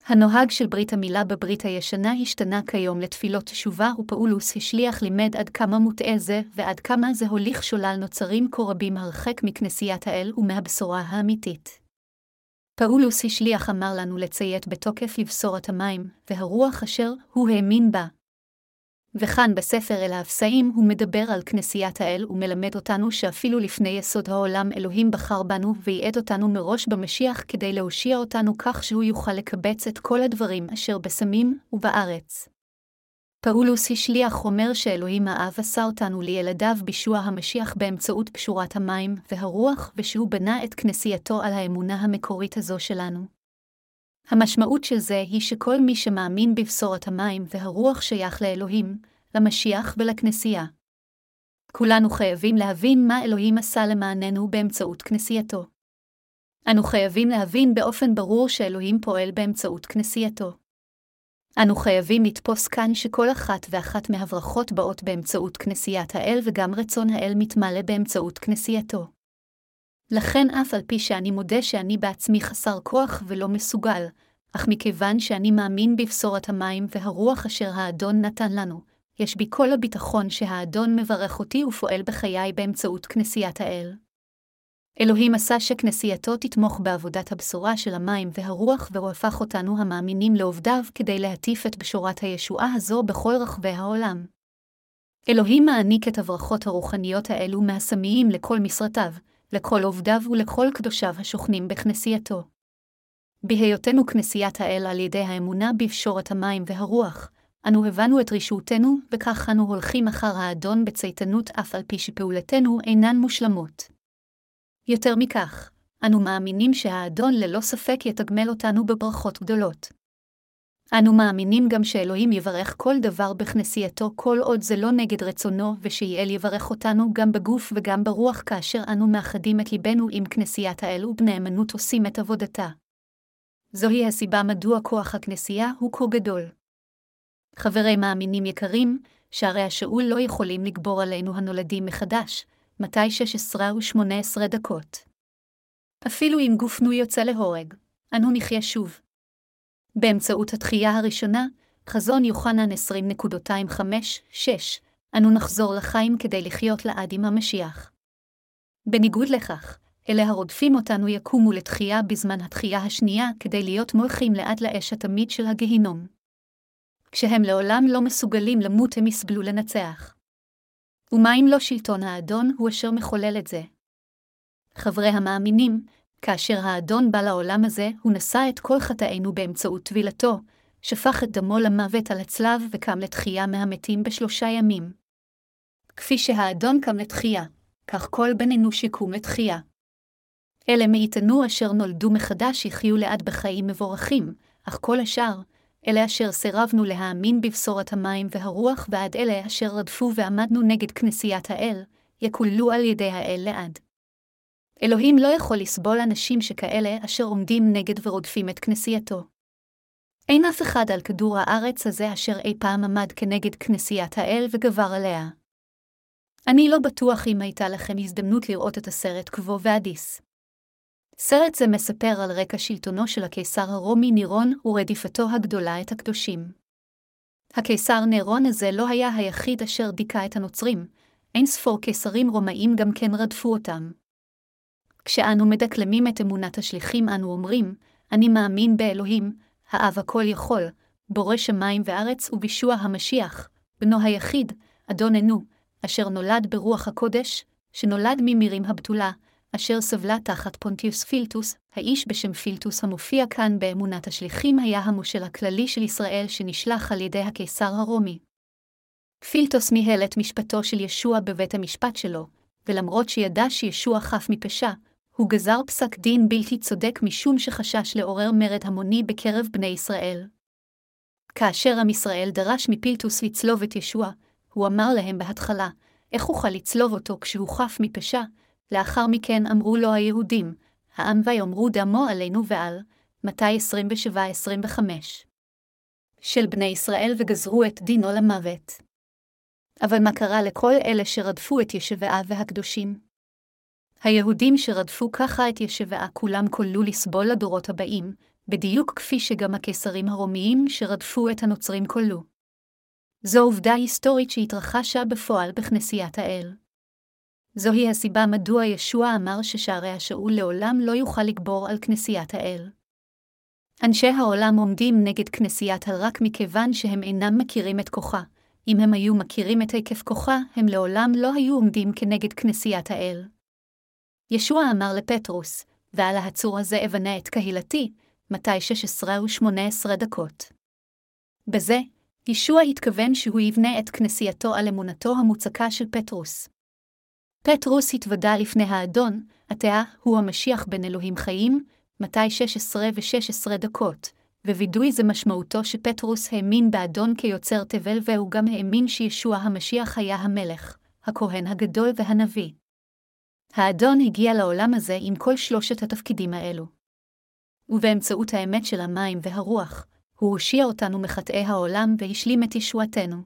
Speaker 1: הנוהג של ברית המילה בברית הישנה השתנה כיום לתפילות תשובה, ופאולוס השליח לימד עד כמה מוטעה זה, ועד כמה זה הוליך שולל נוצרים כה רבים הרחק מכנסיית האל ומהבשורה האמיתית. פאולוס השליח אמר לנו לציית בתוקף לבשורת המים, והרוח אשר הוא האמין בה. וכאן בספר אל האפסאים הוא מדבר על כנסיית האל ומלמד אותנו שאפילו לפני יסוד העולם אלוהים בחר בנו וייעד אותנו מראש במשיח כדי להושיע אותנו כך שהוא יוכל לקבץ את כל הדברים אשר בסמים ובארץ. פאולוס השליח אומר שאלוהים האב עשה אותנו לילדיו בישוע המשיח באמצעות פשורת המים והרוח, ושהוא בנה את כנסייתו על האמונה המקורית הזו שלנו. המשמעות של זה היא שכל מי שמאמין בבשורת המים והרוח שייך לאלוהים, למשיח ולכנסייה. כולנו חייבים להבין מה אלוהים עשה למעננו באמצעות כנסייתו. אנו חייבים להבין באופן ברור שאלוהים פועל באמצעות כנסייתו. אנו חייבים לתפוס כאן שכל אחת ואחת מהברכות באות באמצעות כנסיית האל וגם רצון האל מתמלא באמצעות כנסייתו. לכן אף על פי שאני מודה שאני בעצמי חסר כוח ולא מסוגל, אך מכיוון שאני מאמין בבשורת המים והרוח אשר האדון נתן לנו, יש בי כל הביטחון שהאדון מברך אותי ופועל בחיי באמצעות כנסיית האל. אלוהים עשה שכנסייתו תתמוך בעבודת הבשורה של המים והרוח, והוא הפך אותנו המאמינים לעובדיו כדי להטיף את בשורת הישועה הזו בכל רחבי העולם. אלוהים מעניק את הברכות הרוחניות האלו מהסמיים לכל משרתיו, לכל עובדיו ולכל קדושיו השוכנים בכנסייתו. בהיותנו כנסיית האל על ידי האמונה בפשורת המים והרוח, אנו הבנו את רשעותנו, וכך אנו הולכים אחר האדון בצייתנות אף על פי שפעולתנו אינן מושלמות. יותר מכך, אנו מאמינים שהאדון ללא ספק יתגמל אותנו בברכות גדולות. אנו מאמינים גם שאלוהים יברך כל דבר בכנסייתו כל עוד זה לא נגד רצונו, ושיעל יברך אותנו גם בגוף וגם ברוח כאשר אנו מאחדים את ליבנו עם כנסיית האל ובנאמנות עושים את עבודתה. זוהי הסיבה מדוע כוח הכנסייה הוא כה גדול. חברי מאמינים יקרים, שהרי השאול לא יכולים לגבור עלינו הנולדים מחדש, מתי 16 ו-18 דקות. אפילו אם גופנו יוצא להורג, אנו נחיה שוב. באמצעות התחייה הראשונה, חזון יוחנן 20.25-6, אנו נחזור לחיים כדי לחיות לעד עם המשיח. בניגוד לכך, אלה הרודפים אותנו יקומו לתחייה בזמן התחייה השנייה כדי להיות מולכים לעד לאש התמיד של הגהינום. כשהם לעולם לא מסוגלים למות הם יסבלו לנצח. ומה אם לא שלטון האדון הוא אשר מחולל את זה? חברי המאמינים, כאשר האדון בא לעולם הזה, הוא נשא את כל חטאינו באמצעות טבילתו, שפך את דמו למוות על הצלב וקם לתחייה מהמתים בשלושה ימים. כפי שהאדון קם לתחייה, כך כל בנינו שיקום לתחייה. אלה מאיתנו אשר נולדו מחדש יחיו לאט בחיים מבורכים, אך כל השאר, אלה אשר סירבנו להאמין בבשורת המים והרוח ועד אלה אשר רדפו ועמדנו נגד כנסיית האל, יקוללו על ידי האל לעד. אלוהים לא יכול לסבול אנשים שכאלה אשר עומדים נגד ורודפים את כנסייתו. אין אף אחד על כדור הארץ הזה אשר אי פעם עמד כנגד כנסיית האל וגבר עליה. אני לא בטוח אם הייתה לכם הזדמנות לראות את הסרט קבו ואדיס. סרט זה מספר על רקע שלטונו של הקיסר הרומי נירון ורדיפתו הגדולה את הקדושים. הקיסר נירון הזה לא היה היחיד אשר דיכא את הנוצרים, אין ספור קיסרים רומאים גם כן רדפו אותם. כשאנו מדקלמים את אמונת השליחים אנו אומרים, אני מאמין באלוהים, האב הכל יכול, בורא שמיים וארץ ובישוע המשיח, בנו היחיד, אדוננו, אשר נולד ברוח הקודש, שנולד ממירים הבתולה, אשר סבלה תחת פונטיוס פילטוס, האיש בשם פילטוס המופיע כאן באמונת השליחים היה המושל הכללי של ישראל שנשלח על ידי הקיסר הרומי. פילטוס ניהל את משפטו של ישוע בבית המשפט שלו, ולמרות שידע שישוע חף מפשע, הוא גזר פסק דין בלתי צודק משום שחשש לעורר מרד המוני בקרב בני ישראל. כאשר עם ישראל דרש מפילטוס לצלוב את ישוע, הוא אמר להם בהתחלה, איך אוכל לצלוב אותו כשהוא חף מפשע? לאחר מכן אמרו לו היהודים, העם ויאמרו דמו עלינו ועל, מתי 27-25. של בני ישראל וגזרו את דינו למוות. אבל מה קרה לכל אלה שרדפו את ישבעה והקדושים? היהודים שרדפו ככה את ישבעה כולם כללו לסבול לדורות הבאים, בדיוק כפי שגם הקיסרים הרומיים שרדפו את הנוצרים כללו. זו עובדה היסטורית שהתרחשה בפועל בכנסיית האל. זוהי הסיבה מדוע ישוע אמר ששערי השאול לעולם לא יוכל לגבור על כנסיית האל. אנשי העולם עומדים נגד כנסיית האל רק מכיוון שהם אינם מכירים את כוחה. אם הם היו מכירים את היקף כוחה, הם לעולם לא היו עומדים כנגד כנסיית האל. ישוע אמר לפטרוס, ועל העצור הזה אבנה את קהילתי, מתי 16 ו-18 דקות. בזה, ישוע התכוון שהוא יבנה את כנסייתו על אמונתו המוצקה של פטרוס. פטרוס התוודה לפני האדון, עתה הוא המשיח בין אלוהים חיים, מתי 16 ו-16 דקות, ווידוי זה משמעותו שפטרוס האמין באדון כיוצר תבל והוא גם האמין שישוע המשיח היה המלך, הכהן הגדול והנביא. האדון הגיע לעולם הזה עם כל שלושת התפקידים האלו. ובאמצעות האמת של המים והרוח, הוא הושיע אותנו מחטאי העולם והשלים את ישועתנו.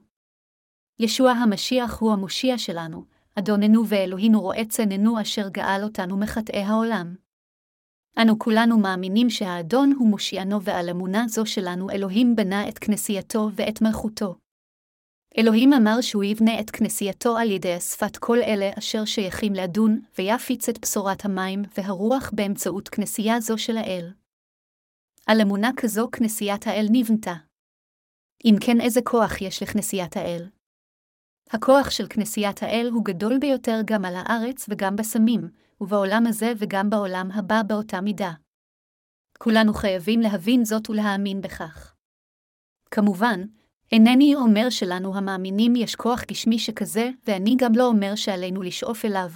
Speaker 1: ישוע המשיח הוא המושיע שלנו, אדוננו ואלוהינו רואה צננו אשר גאל אותנו מחטאי העולם. אנו כולנו מאמינים שהאדון הוא מושיענו ועל אמונה זו שלנו אלוהים בנה את כנסייתו ואת מלכותו. אלוהים אמר שהוא יבנה את כנסייתו על ידי אספת כל אלה אשר שייכים לאדון, ויפיץ את בשורת המים והרוח באמצעות כנסייה זו של האל. על אמונה כזו כנסיית האל נבנתה. אם כן, איזה כוח יש לכנסיית האל? הכוח של כנסיית האל הוא גדול ביותר גם על הארץ וגם בסמים, ובעולם הזה וגם בעולם הבא באותה מידה. כולנו חייבים להבין זאת ולהאמין בכך. כמובן, אינני אומר שלנו המאמינים יש כוח גשמי שכזה, ואני גם לא אומר שעלינו לשאוף אליו,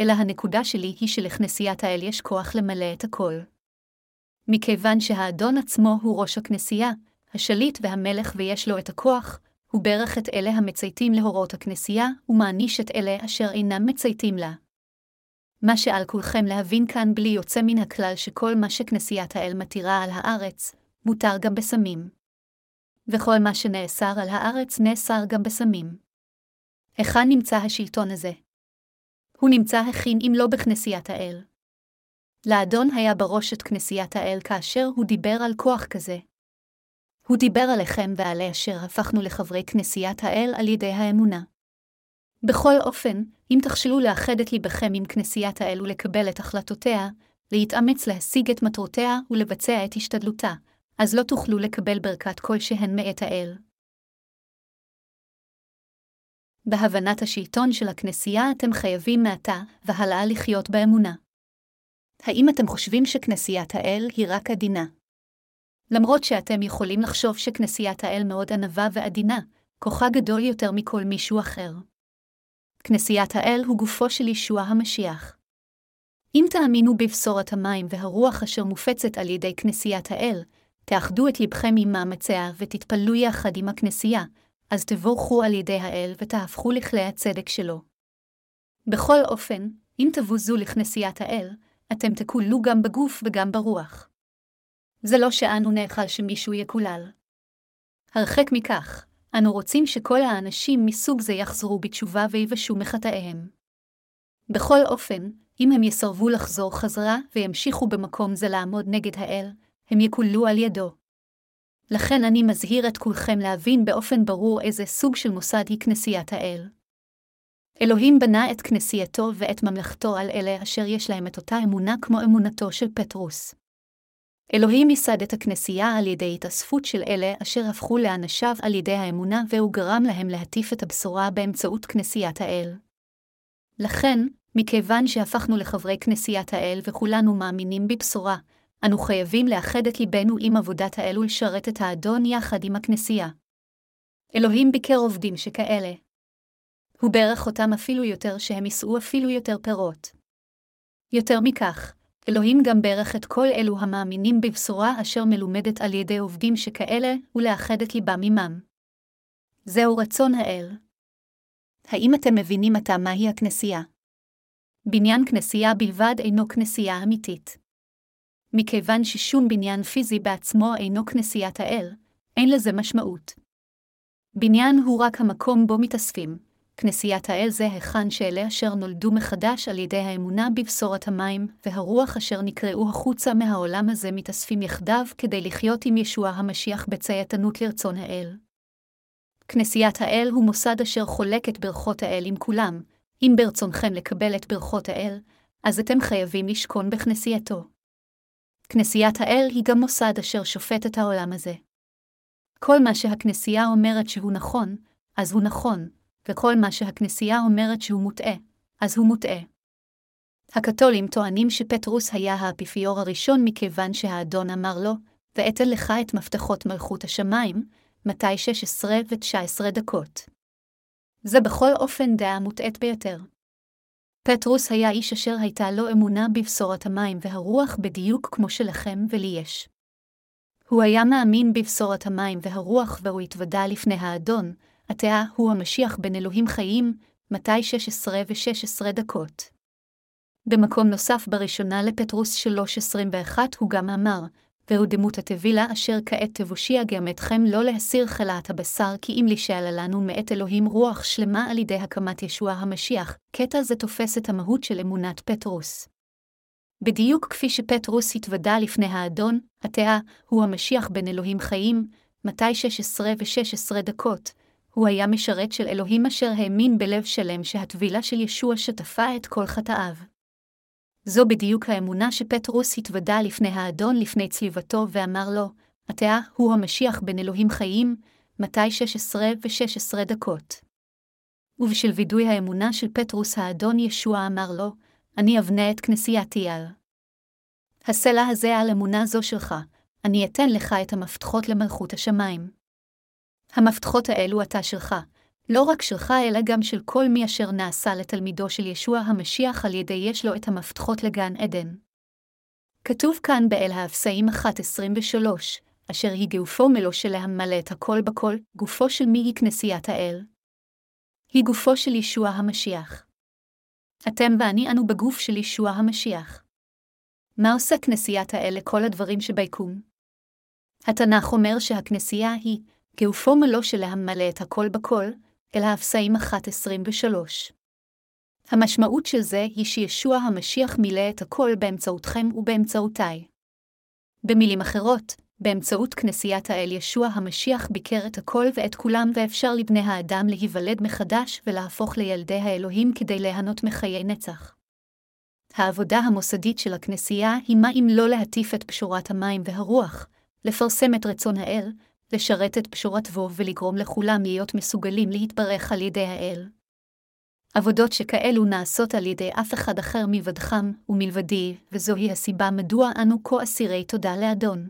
Speaker 1: אלא הנקודה שלי היא שלכנסיית האל יש כוח למלא את הכל. מכיוון שהאדון עצמו הוא ראש הכנסייה, השליט והמלך ויש לו את הכוח, הוא ברך את אלה המצייתים להורות הכנסייה, ומעניש את אלה אשר אינם מצייתים לה. מה שעל כולכם להבין כאן בלי יוצא מן הכלל שכל מה שכנסיית האל מתירה על הארץ, מותר גם בסמים. וכל מה שנאסר על הארץ נאסר גם בסמים. היכן נמצא השלטון הזה? הוא נמצא הכין אם לא בכנסיית האל. לאדון היה בראש את כנסיית האל כאשר הוא דיבר על כוח כזה. הוא דיבר עליכם ועלי אשר הפכנו לחברי כנסיית האל על ידי האמונה. בכל אופן, אם תכשלו לאחד את ליבכם עם כנסיית האל ולקבל את החלטותיה, להתאמץ להשיג את מטרותיה ולבצע את השתדלותה, אז לא תוכלו לקבל ברכת כלשהן מאת האל. בהבנת השלטון של הכנסייה אתם חייבים מעתה והלאה לחיות באמונה. האם אתם חושבים שכנסיית האל היא רק עדינה? למרות שאתם יכולים לחשוב שכנסיית האל מאוד ענווה ועדינה, כוחה גדול יותר מכל מישהו אחר. כנסיית האל הוא גופו של ישוע המשיח. אם תאמינו בבשורת המים והרוח אשר מופצת על ידי כנסיית האל, תאחדו את לבכם עם מאמציה ותתפללו יחד עם הכנסייה, אז תבורכו על ידי האל ותהפכו לכלי הצדק שלו. בכל אופן, אם תבוזו לכנסיית האל, אתם תקולו גם בגוף וגם ברוח. זה לא שאנו נאכל שמישהו יקולל. הרחק מכך, אנו רוצים שכל האנשים מסוג זה יחזרו בתשובה ויבשו מחטאיהם. בכל אופן, אם הם יסרבו לחזור חזרה וימשיכו במקום זה לעמוד נגד האל, הם יקוללו על ידו. לכן אני מזהיר את כולכם להבין באופן ברור איזה סוג של מוסד היא כנסיית האל. אלוהים בנה את כנסייתו ואת ממלכתו על אלה אשר יש להם את אותה אמונה כמו אמונתו של פטרוס. אלוהים ייסד את הכנסייה על ידי התאספות של אלה אשר הפכו לאנשיו על ידי האמונה והוא גרם להם להטיף את הבשורה באמצעות כנסיית האל. לכן, מכיוון שהפכנו לחברי כנסיית האל וכולנו מאמינים בבשורה, אנו חייבים לאחד את ליבנו עם עבודת האל ולשרת את האדון יחד עם הכנסייה. אלוהים ביקר עובדים שכאלה. הוא ברך אותם אפילו יותר שהם יישאו אפילו יותר פירות. יותר מכך, אלוהים גם ברך את כל אלו המאמינים בבשורה אשר מלומדת על ידי עובדים שכאלה, ולאחד את ליבם עמם. זהו רצון האל. האם אתם מבינים עתה מהי הכנסייה? בניין כנסייה בלבד אינו כנסייה אמיתית. מכיוון ששום בניין פיזי בעצמו אינו כנסיית האל, אין לזה משמעות. בניין הוא רק המקום בו מתאספים, כנסיית האל זה היכן שאלה אשר נולדו מחדש על ידי האמונה בבשורת המים, והרוח אשר נקראו החוצה מהעולם הזה מתאספים יחדיו כדי לחיות עם ישוע המשיח בצייתנות לרצון האל. כנסיית האל הוא מוסד אשר חולק את ברכות האל עם כולם, אם ברצונכם לקבל את ברכות האל, אז אתם חייבים לשכון בכנסייתו. כנסיית האל היא גם מוסד אשר שופט את העולם הזה. כל מה שהכנסייה אומרת שהוא נכון, אז הוא נכון, וכל מה שהכנסייה אומרת שהוא מוטעה, אז הוא מוטעה. הקתולים טוענים שפטרוס היה האפיפיור הראשון מכיוון שהאדון אמר לו, ואתן לך את מפתחות מלכות השמיים, מתי 16 ו-19 דקות. זה בכל אופן דעה מוטעית ביותר. פטרוס היה איש אשר הייתה לו אמונה בבשורת המים והרוח בדיוק כמו שלכם ולי יש. הוא היה מאמין בבשורת המים והרוח והוא התוודה לפני האדון, עתה הוא המשיח בין אלוהים חיים, מתי 16 ו-16 דקות. במקום נוסף בראשונה לפטרוס 3.21 הוא גם אמר, והוא דמות הטבילה אשר כעת תבושיע גם אתכם לא להסיר חלאת הבשר כי אם לשאלה לנו מאת אלוהים רוח שלמה על ידי הקמת ישוע המשיח, קטע זה תופס את המהות של אמונת פטרוס. בדיוק כפי שפטרוס התוודה לפני האדון, התאה הוא המשיח בין אלוהים חיים, מתי 16 ו-16 דקות, הוא היה משרת של אלוהים אשר האמין בלב שלם שהטבילה של ישוע שטפה את כל חטאיו. זו בדיוק האמונה שפטרוס התוודה לפני האדון לפני צליבתו ואמר לו, עתה הוא המשיח בין אלוהים חיים, מתי 16 ו-16 דקות. ובשל וידוי האמונה של פטרוס האדון ישוע אמר לו, אני אבנה את כנסייתי על. הסלע הזה על אמונה זו שלך, אני אתן לך את המפתחות למלכות השמיים. המפתחות האלו אתה שלך, לא רק שלך אלא גם של כל מי אשר נעשה לתלמידו של ישוע המשיח על ידי יש לו את המפתחות לגן עדן. כתוב כאן באל האפסאים 1.23, אשר היא גופו מלוא שלהם מלא את הכל בכל, גופו של מי היא כנסיית האל? היא גופו של ישוע המשיח. אתם ואני אנו בגוף של ישוע המשיח. מה עושה כנסיית האל לכל הדברים שביקום? התנ"ך אומר שהכנסייה היא גאופו מלוא שלהם מלא את הכל בכל, אל האפסאים 1.23. המשמעות של זה היא שישוע המשיח מילא את הכל באמצעותכם ובאמצעותיי. במילים אחרות, באמצעות כנסיית האל ישוע המשיח ביקר את הכל ואת כולם ואפשר לבני האדם להיוולד מחדש ולהפוך לילדי האלוהים כדי ליהנות מחיי נצח. העבודה המוסדית של הכנסייה היא מה אם לא להטיף את פשורת המים והרוח, לפרסם את רצון האל, לשרת את פשורת וו ולגרום לכולם להיות מסוגלים להתברך על ידי האל. עבודות שכאלו נעשות על ידי אף אחד אחר מלבדכם ומלבדי, וזוהי הסיבה מדוע אנו כה אסירי תודה לאדון.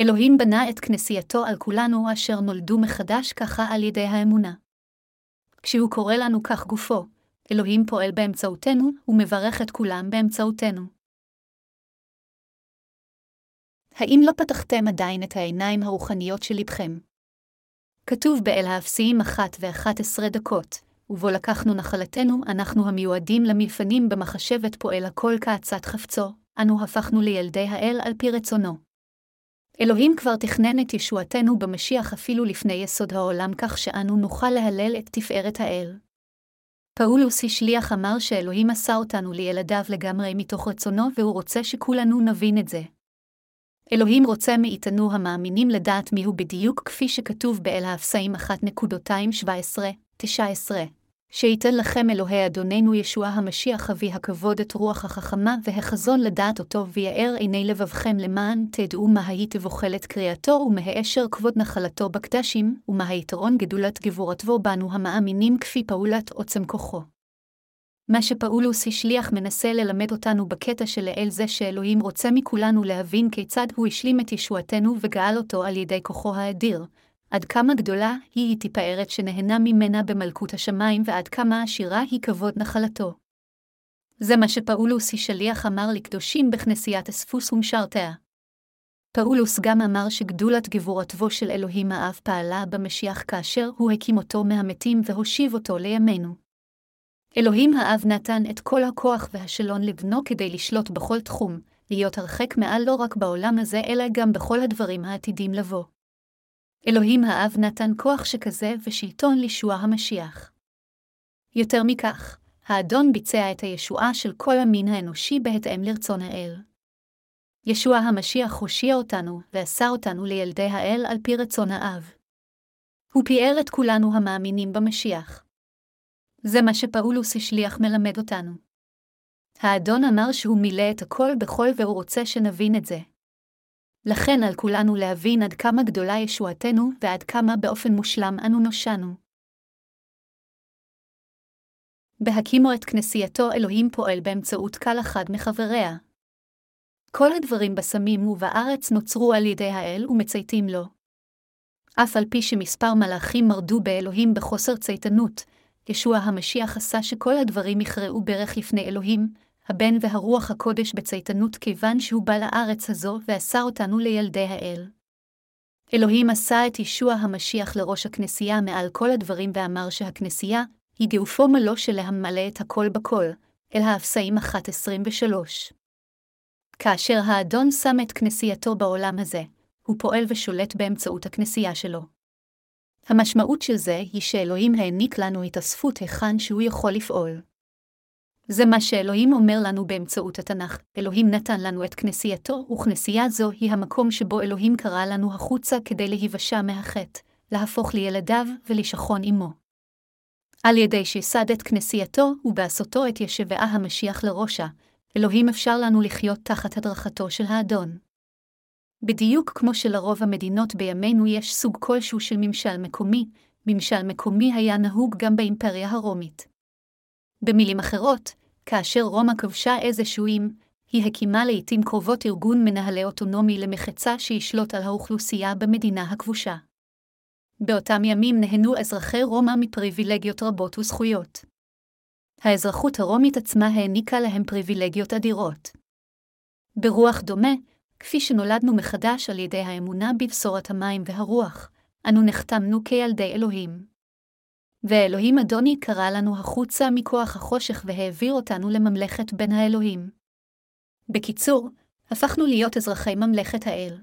Speaker 1: אלוהים בנה את כנסייתו על כולנו אשר נולדו מחדש ככה על ידי האמונה. כשהוא קורא לנו כך גופו, אלוהים פועל באמצעותנו ומברך את כולם באמצעותנו. האם לא פתחתם עדיין את העיניים הרוחניות של לבכם? כתוב באל האפסיים אחת ואחת עשרה דקות, ובו לקחנו נחלתנו, אנחנו המיועדים למלפנים במחשבת פועל הכל כעצת חפצו, אנו הפכנו לילדי האל על פי רצונו. אלוהים כבר תכנן את ישועתנו במשיח אפילו לפני יסוד העולם כך שאנו נוכל להלל את תפארת האל. פאולוס השליח אמר שאלוהים עשה אותנו לילדיו לגמרי מתוך רצונו והוא רוצה שכולנו נבין את זה. אלוהים רוצה מאיתנו המאמינים לדעת מיהו בדיוק כפי שכתוב באל האפסאים 1.217-19. שייתן לכם אלוהי אדוננו ישוע המשיח אבי הכבוד את רוח החכמה והחזון לדעת אותו ויאר עיני לבבכם למען תדעו מה היית בוחלת קריאתו ומהאשר כבוד נחלתו בקדשים, ומה היתרון גדולת גבורתו בנו המאמינים כפי פעולת עוצם כוחו. מה שפאולוס השליח מנסה ללמד אותנו בקטע שלאל זה שאלוהים רוצה מכולנו להבין כיצד הוא השלים את ישועתנו וגאל אותו על ידי כוחו האדיר, עד כמה גדולה היא תפארת שנהנה ממנה במלכות השמיים ועד כמה עשירה היא כבוד נחלתו. זה מה שפאולוס השליח אמר לקדושים בכנסיית אספוס ומשרתיה. פאולוס גם אמר שגדולת גבורתו של אלוהים האב פעלה במשיח כאשר הוא הקים אותו מהמתים והושיב אותו לימינו. אלוהים האב נתן את כל הכוח והשלון לבנו כדי לשלוט בכל תחום, להיות הרחק מעל לא רק בעולם הזה אלא גם בכל הדברים העתידים לבוא. אלוהים האב נתן כוח שכזה ושלטון לישוע המשיח. יותר מכך, האדון ביצע את הישועה של כל המין האנושי בהתאם לרצון האל. ישוע המשיח הושיע אותנו ועשה אותנו לילדי האל על פי רצון האב. הוא פיאר את כולנו המאמינים במשיח. זה מה שפאולוס השליח מלמד אותנו. האדון אמר שהוא מילא את הכל בכל והוא רוצה שנבין את זה. לכן על כולנו להבין עד כמה גדולה ישועתנו ועד כמה באופן מושלם אנו נושענו. בהקימו את כנסייתו אלוהים פועל באמצעות קל אחד מחבריה. כל הדברים בסמים ובארץ נוצרו על ידי האל ומצייתים לו. אף על פי שמספר מלאכים מרדו באלוהים בחוסר צייתנות, ישוע המשיח עשה שכל הדברים יכרעו ברך לפני אלוהים, הבן והרוח הקודש בצייתנות כיוון שהוא בא לארץ הזו ועשה אותנו לילדי האל. אלוהים עשה את ישוע המשיח לראש הכנסייה מעל כל הדברים ואמר שהכנסייה היא גאופו מלוא שלהמלא את הכל בכל, אל האפסאים 1.23. כאשר האדון שם את כנסייתו בעולם הזה, הוא פועל ושולט באמצעות הכנסייה שלו. המשמעות של זה היא שאלוהים העניק לנו התאספות היכן שהוא יכול לפעול. זה מה שאלוהים אומר לנו באמצעות התנ"ך. אלוהים נתן לנו את כנסייתו, וכנסייה זו היא המקום שבו אלוהים קרא לנו החוצה כדי להיוושע מהחטא, להפוך לילדיו ולשכון עמו. על ידי שיסד את כנסייתו, ובעשותו את ישבעה המשיח לראשה, אלוהים אפשר לנו לחיות תחת הדרכתו של האדון. בדיוק כמו שלרוב המדינות בימינו יש סוג כלשהו של ממשל מקומי, ממשל מקומי היה נהוג גם באימפריה הרומית. במילים אחרות, כאשר רומא כבשה איזשהו אים, היא הקימה לעתים קרובות ארגון מנהלי אוטונומי למחצה שישלוט על האוכלוסייה במדינה הכבושה. באותם ימים נהנו אזרחי רומא מפריבילגיות רבות וזכויות. האזרחות הרומית עצמה העניקה להם פריבילגיות אדירות. ברוח דומה, כפי שנולדנו מחדש על ידי האמונה בבשורת המים והרוח, אנו נחתמנו כילדי אלוהים. ואלוהים אדוני קרא לנו החוצה מכוח החושך והעביר אותנו לממלכת בין האלוהים. בקיצור, הפכנו להיות אזרחי ממלכת האל.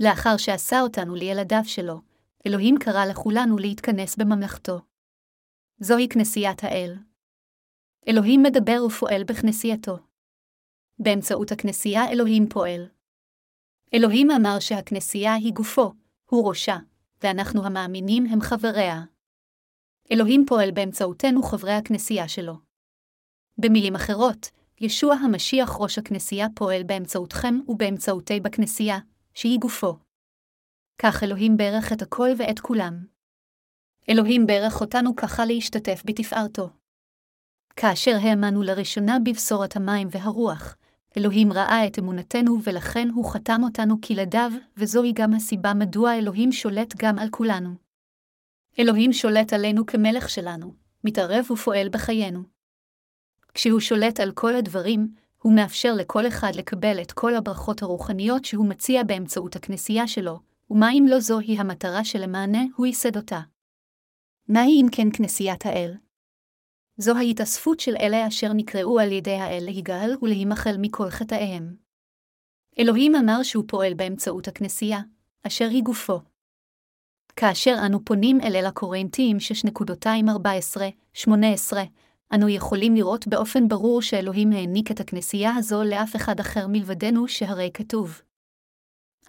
Speaker 1: לאחר שעשה אותנו לילדיו שלו, אלוהים קרא לכולנו להתכנס בממלכתו. זוהי כנסיית האל. אלוהים מדבר ופועל בכנסייתו. באמצעות הכנסייה אלוהים פועל. אלוהים אמר שהכנסייה היא גופו, הוא ראשה, ואנחנו המאמינים הם חבריה. אלוהים פועל באמצעותנו חברי הכנסייה שלו. במילים אחרות, ישוע המשיח ראש הכנסייה פועל באמצעותכם ובאמצעותי בכנסייה, שהיא גופו. כך אלוהים ברך את הכל ואת כולם. אלוהים ברך אותנו ככה להשתתף בתפארתו. כאשר האמנו לראשונה בבשורת המים והרוח, אלוהים ראה את אמונתנו ולכן הוא חתם אותנו כילדיו, וזוהי גם הסיבה מדוע אלוהים שולט גם על כולנו. אלוהים שולט עלינו כמלך שלנו, מתערב ופועל בחיינו. כשהוא שולט על כל הדברים, הוא מאפשר לכל אחד לקבל את כל הברכות הרוחניות שהוא מציע באמצעות הכנסייה שלו, ומה אם לא זוהי המטרה שלמענה הוא ייסד אותה. מהי אם כן כנסיית האל? זו ההתאספות של אלה אשר נקראו על ידי האל להיגאל ולהימחל מכל חטאיהם. אלוהים אמר שהוא פועל באמצעות הכנסייה, אשר היא גופו. כאשר אנו פונים אל אל הקורנטים 6.214-18, אנו יכולים לראות באופן ברור שאלוהים העניק את הכנסייה הזו לאף אחד אחר מלבדנו, שהרי כתוב.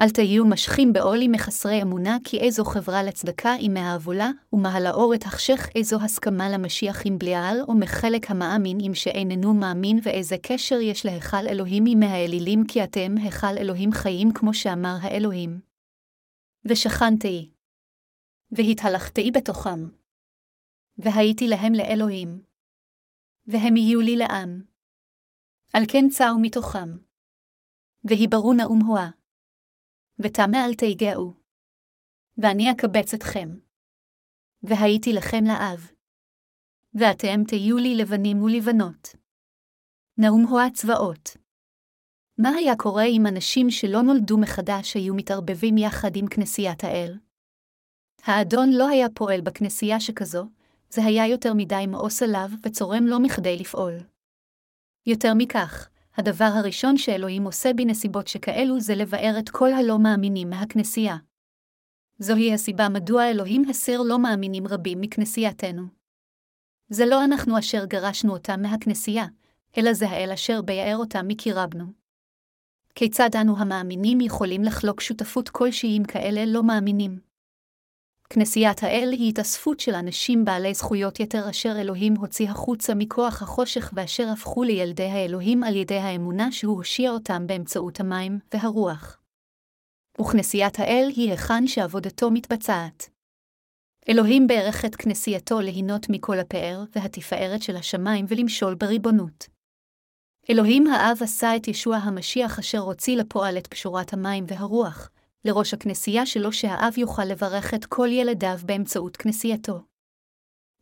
Speaker 1: אל תהיו משכים בעולי מחסרי אמונה, כי איזו חברה לצדקה היא מהאבולה, ומהלאור את החשך איזו הסכמה למשיח עם בליעל, או מחלק המאמין עם שאיננו מאמין, ואיזה קשר יש להיכל אלוהים עם מהאלילים, כי אתם היכל אלוהים חיים, כמו שאמר האלוהים. ושכנתי. והתהלכתי בתוכם. והייתי להם לאלוהים. והם יהיו לי לעם. על כן צאו מתוכם. והיברו נאום הואה. ותמה אל תיגעו. ואני אקבץ אתכם. והייתי לכם לאב. ואתם תהיו לי לבנים ולבנות. נאום הואה צבאות. מה היה קורה אם אנשים שלא נולדו מחדש היו מתערבבים יחד עם כנסיית האל? האדון לא היה פועל בכנסייה שכזו, זה היה יותר מדי מאוס עליו וצורם לו מכדי לפעול. יותר מכך, הדבר הראשון שאלוהים עושה בנסיבות שכאלו זה לבאר את כל הלא מאמינים מהכנסייה. זוהי הסיבה מדוע אלוהים הסיר לא מאמינים רבים מכנסייתנו. זה לא אנחנו אשר גרשנו אותם מהכנסייה, אלא זה האל אשר ביער אותם מקירבנו. כיצד אנו המאמינים יכולים לחלוק שותפות כלשהי עם כאלה לא מאמינים? כנסיית האל היא התאספות של אנשים בעלי זכויות יתר אשר אלוהים הוציא החוצה מכוח החושך ואשר הפכו לילדי האלוהים על ידי האמונה שהוא הושיע אותם באמצעות המים והרוח. וכנסיית האל היא היכן שעבודתו מתבצעת. אלוהים בערך את כנסייתו ליהנות מכל הפאר והתפארת של השמיים ולמשול בריבונות. אלוהים האב עשה את ישוע המשיח אשר הוציא לפועל את פשורת המים והרוח, לראש הכנסייה שלו שהאב יוכל לברך את כל ילדיו באמצעות כנסייתו.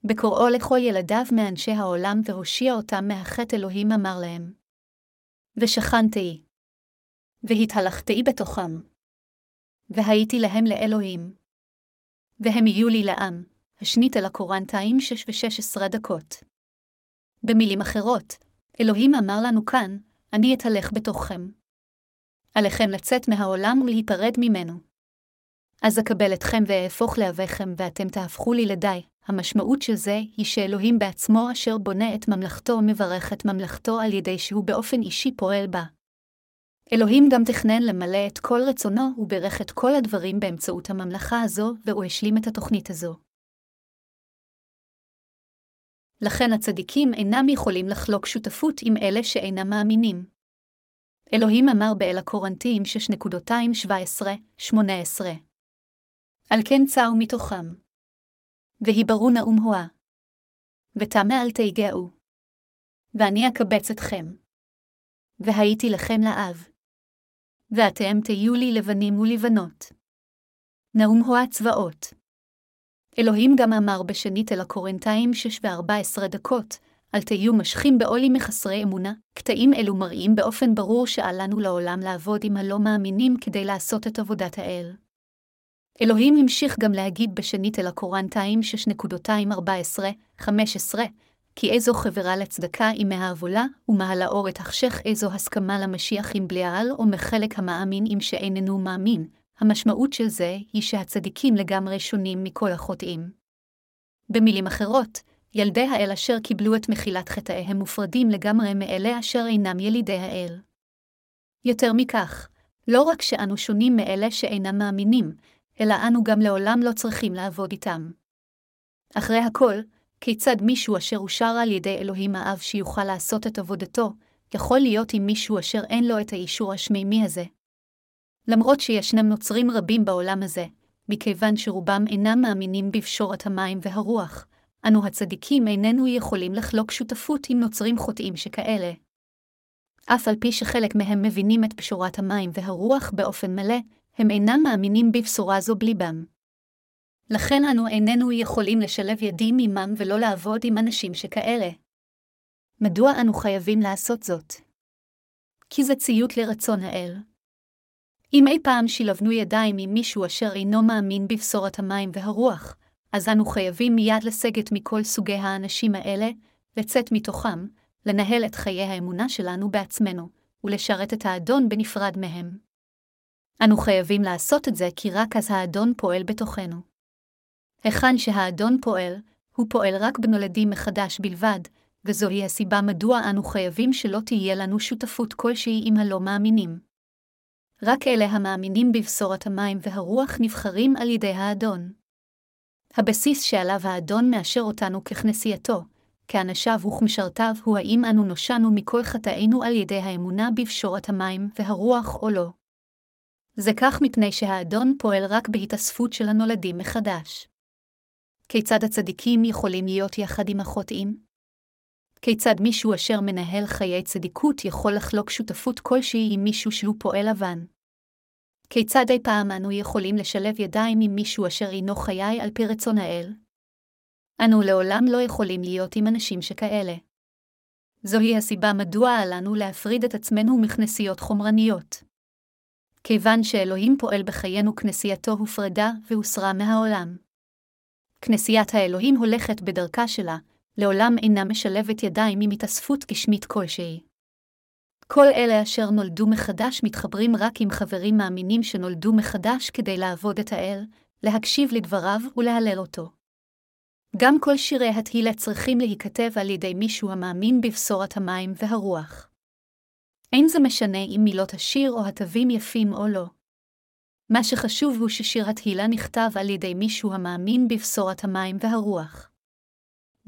Speaker 1: בקוראו לכל ילדיו מאנשי העולם והושיע אותם מהחטא אלוהים אמר להם. ושכנתי. והתהלכתי בתוכם. והייתי להם לאלוהים. והם יהיו לי לעם, השנית אל הקורנטיים שש ושש עשרה דקות. במילים אחרות, אלוהים אמר לנו כאן, אני אתהלך בתוככם. עליכם לצאת מהעולם ולהיפרד ממנו. אז אקבל אתכם ואהפוך לאביכם, ואתם תהפכו לי לדי. המשמעות של זה היא שאלוהים בעצמו אשר בונה את ממלכתו מברך את ממלכתו על ידי שהוא באופן אישי פועל בה. אלוהים גם תכנן למלא את כל רצונו וברך את כל הדברים באמצעות הממלכה הזו, והוא השלים את התוכנית הזו. לכן הצדיקים אינם יכולים לחלוק שותפות עם אלה שאינם מאמינים. אלוהים אמר באל הקורנטים 6.217-18. על כן צאו מתוכם. והיברו נאום הואה. ותמה אל תיגעו. ואני אקבץ אתכם. והייתי לכם לאב. ואתם תהיו לי לבנים ולבנות. נאום הואה צבאות. אלוהים גם אמר בשנית אל הקורנטאים 6 ו-14 דקות, אל תהיו משכים בעולי מחסרי אמונה, קטעים אלו מראים באופן ברור שאל לנו לעולם לעבוד עם הלא מאמינים כדי לעשות את עבודת האל. אלוהים המשיך גם להגיד בשנית אל הקורנטיים 6.214-15, כי איזו חברה לצדקה היא מהעבולה, ומהלאור את החשך איזו הסכמה למשיח עם בליעל, או מחלק המאמין עם שאיננו מאמין. המשמעות של זה היא שהצדיקים לגמרי שונים מכל החוטאים. במילים אחרות, ילדי האל אשר קיבלו את מחילת חטאיהם מופרדים לגמרי מאלה אשר אינם ילידי האל. יותר מכך, לא רק שאנו שונים מאלה שאינם מאמינים, אלא אנו גם לעולם לא צריכים לעבוד איתם. אחרי הכל, כיצד מישהו אשר אושר על ידי אלוהים האב שיוכל לעשות את עבודתו, יכול להיות עם מישהו אשר אין לו את האישור השמימי הזה? למרות שישנם נוצרים רבים בעולם הזה, מכיוון שרובם אינם מאמינים בפשורת המים והרוח, אנו הצדיקים איננו יכולים לחלוק שותפות עם נוצרים חוטאים שכאלה. אף על פי שחלק מהם מבינים את פשורת המים והרוח באופן מלא, הם אינם מאמינים בבשורה זו בליבם. לכן אנו איננו יכולים לשלב ידים עמם ולא לעבוד עם אנשים שכאלה. מדוע אנו חייבים לעשות זאת? כי זה ציות לרצון האל. אם אי פעם שילבנו ידיים עם מישהו אשר אינו מאמין בבשורת המים והרוח, אז אנו חייבים מיד לסגת מכל סוגי האנשים האלה, לצאת מתוכם, לנהל את חיי האמונה שלנו בעצמנו, ולשרת את האדון בנפרד מהם. אנו חייבים לעשות את זה כי רק אז האדון פועל בתוכנו. היכן שהאדון פועל, הוא פועל רק בנולדים מחדש בלבד, וזוהי הסיבה מדוע אנו חייבים שלא תהיה לנו שותפות כלשהי עם הלא מאמינים. רק אלה המאמינים בבשורת המים והרוח נבחרים על ידי האדון. הבסיס שעליו האדון מאשר אותנו ככנסייתו, כאנשיו וכמשרתיו, הוא האם אנו נושענו מכל חטאינו על ידי האמונה בבשורת המים והרוח או לא. זה כך מפני שהאדון פועל רק בהתאספות של הנולדים מחדש. כיצד הצדיקים יכולים להיות יחד עם החוטאים? כיצד מישהו אשר מנהל חיי צדיקות יכול לחלוק שותפות כלשהי עם מישהו שהוא פועל לבן? כיצד אי פעם אנו יכולים לשלב ידיים עם מישהו אשר אינו חיי על פי רצון האל? אנו לעולם לא יכולים להיות עם אנשים שכאלה. זוהי הסיבה מדוע עלינו להפריד את עצמנו מכנסיות חומרניות. כיוון שאלוהים פועל בחיינו כנסייתו הופרדה והוסרה מהעולם. כנסיית האלוהים הולכת בדרכה שלה, לעולם אינה משלבת ידיים עם התאספות גשמית כלשהי. כל אלה אשר נולדו מחדש מתחברים רק עם חברים מאמינים שנולדו מחדש כדי לעבוד את האל, להקשיב לדבריו ולהלל אותו. גם כל שירי התהילה צריכים להיכתב על ידי מישהו המאמין בבשורת המים והרוח. אין זה משנה אם מילות השיר או התווים יפים או לא. מה שחשוב הוא ששיר התהילה נכתב על ידי מישהו המאמין בבשורת המים והרוח.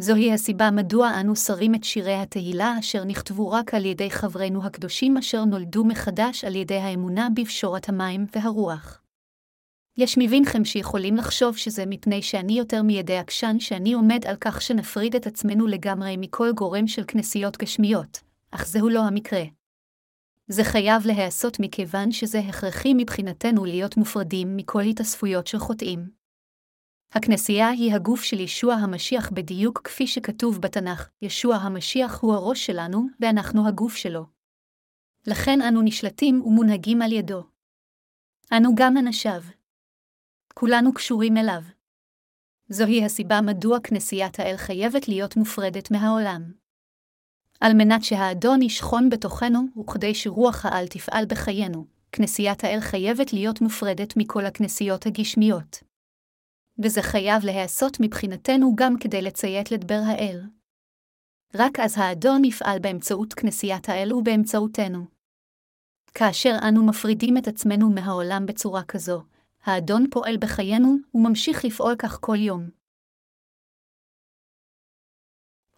Speaker 1: זוהי הסיבה מדוע אנו שרים את שירי התהילה אשר נכתבו רק על ידי חברינו הקדושים אשר נולדו מחדש על ידי האמונה בפשורת המים והרוח. יש מבינכם שיכולים לחשוב שזה מפני שאני יותר מידי עקשן שאני עומד על כך שנפריד את עצמנו לגמרי מכל גורם של כנסיות גשמיות, אך זהו לא המקרה. זה חייב להיעשות מכיוון שזה הכרחי מבחינתנו להיות מופרדים מכל התאספויות של חוטאים. הכנסייה היא הגוף של ישוע המשיח בדיוק כפי שכתוב בתנ"ך, ישוע המשיח הוא הראש שלנו, ואנחנו הגוף שלו. לכן אנו נשלטים ומונהגים על ידו. אנו גם אנשיו. כולנו קשורים אליו. זוהי הסיבה מדוע כנסיית האל חייבת להיות מופרדת מהעולם. על מנת שהאדון ישכון בתוכנו, וכדי שרוח העל תפעל בחיינו, כנסיית האל חייבת להיות מופרדת מכל הכנסיות הגשמיות. וזה חייב להיעשות מבחינתנו גם כדי לציית לדבר האל. רק אז האדון יפעל באמצעות כנסיית האל ובאמצעותנו. כאשר אנו מפרידים את עצמנו מהעולם בצורה כזו, האדון פועל בחיינו וממשיך לפעול כך כל יום.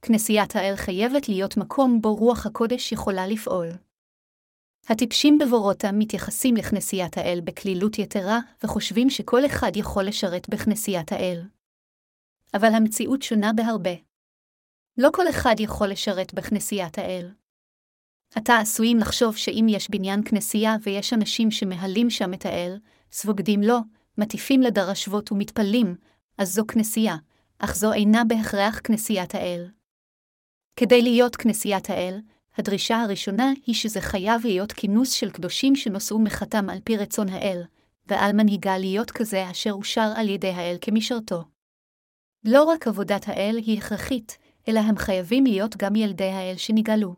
Speaker 1: כנסיית האל חייבת להיות מקום בו רוח הקודש יכולה לפעול. הטיפשים בבורותה מתייחסים לכנסיית האל בקלילות יתרה, וחושבים שכל אחד יכול לשרת בכנסיית האל. אבל המציאות שונה בהרבה. לא כל אחד יכול לשרת בכנסיית האל. עתה עשויים לחשוב שאם יש בניין כנסייה ויש אנשים שמהלים שם את האל, סבוגדים לו, מטיפים לדרשבות ומתפללים, אז זו כנסייה, אך זו אינה בהכרח כנסיית האל. כדי להיות כנסיית האל, הדרישה הראשונה היא שזה חייב להיות כינוס של קדושים שנושאו מחתם על פי רצון האל, ועל מנהיגה להיות כזה אשר אושר על ידי האל כמשרתו. לא רק עבודת האל היא הכרחית, אלא הם חייבים להיות גם ילדי האל שנגאלו.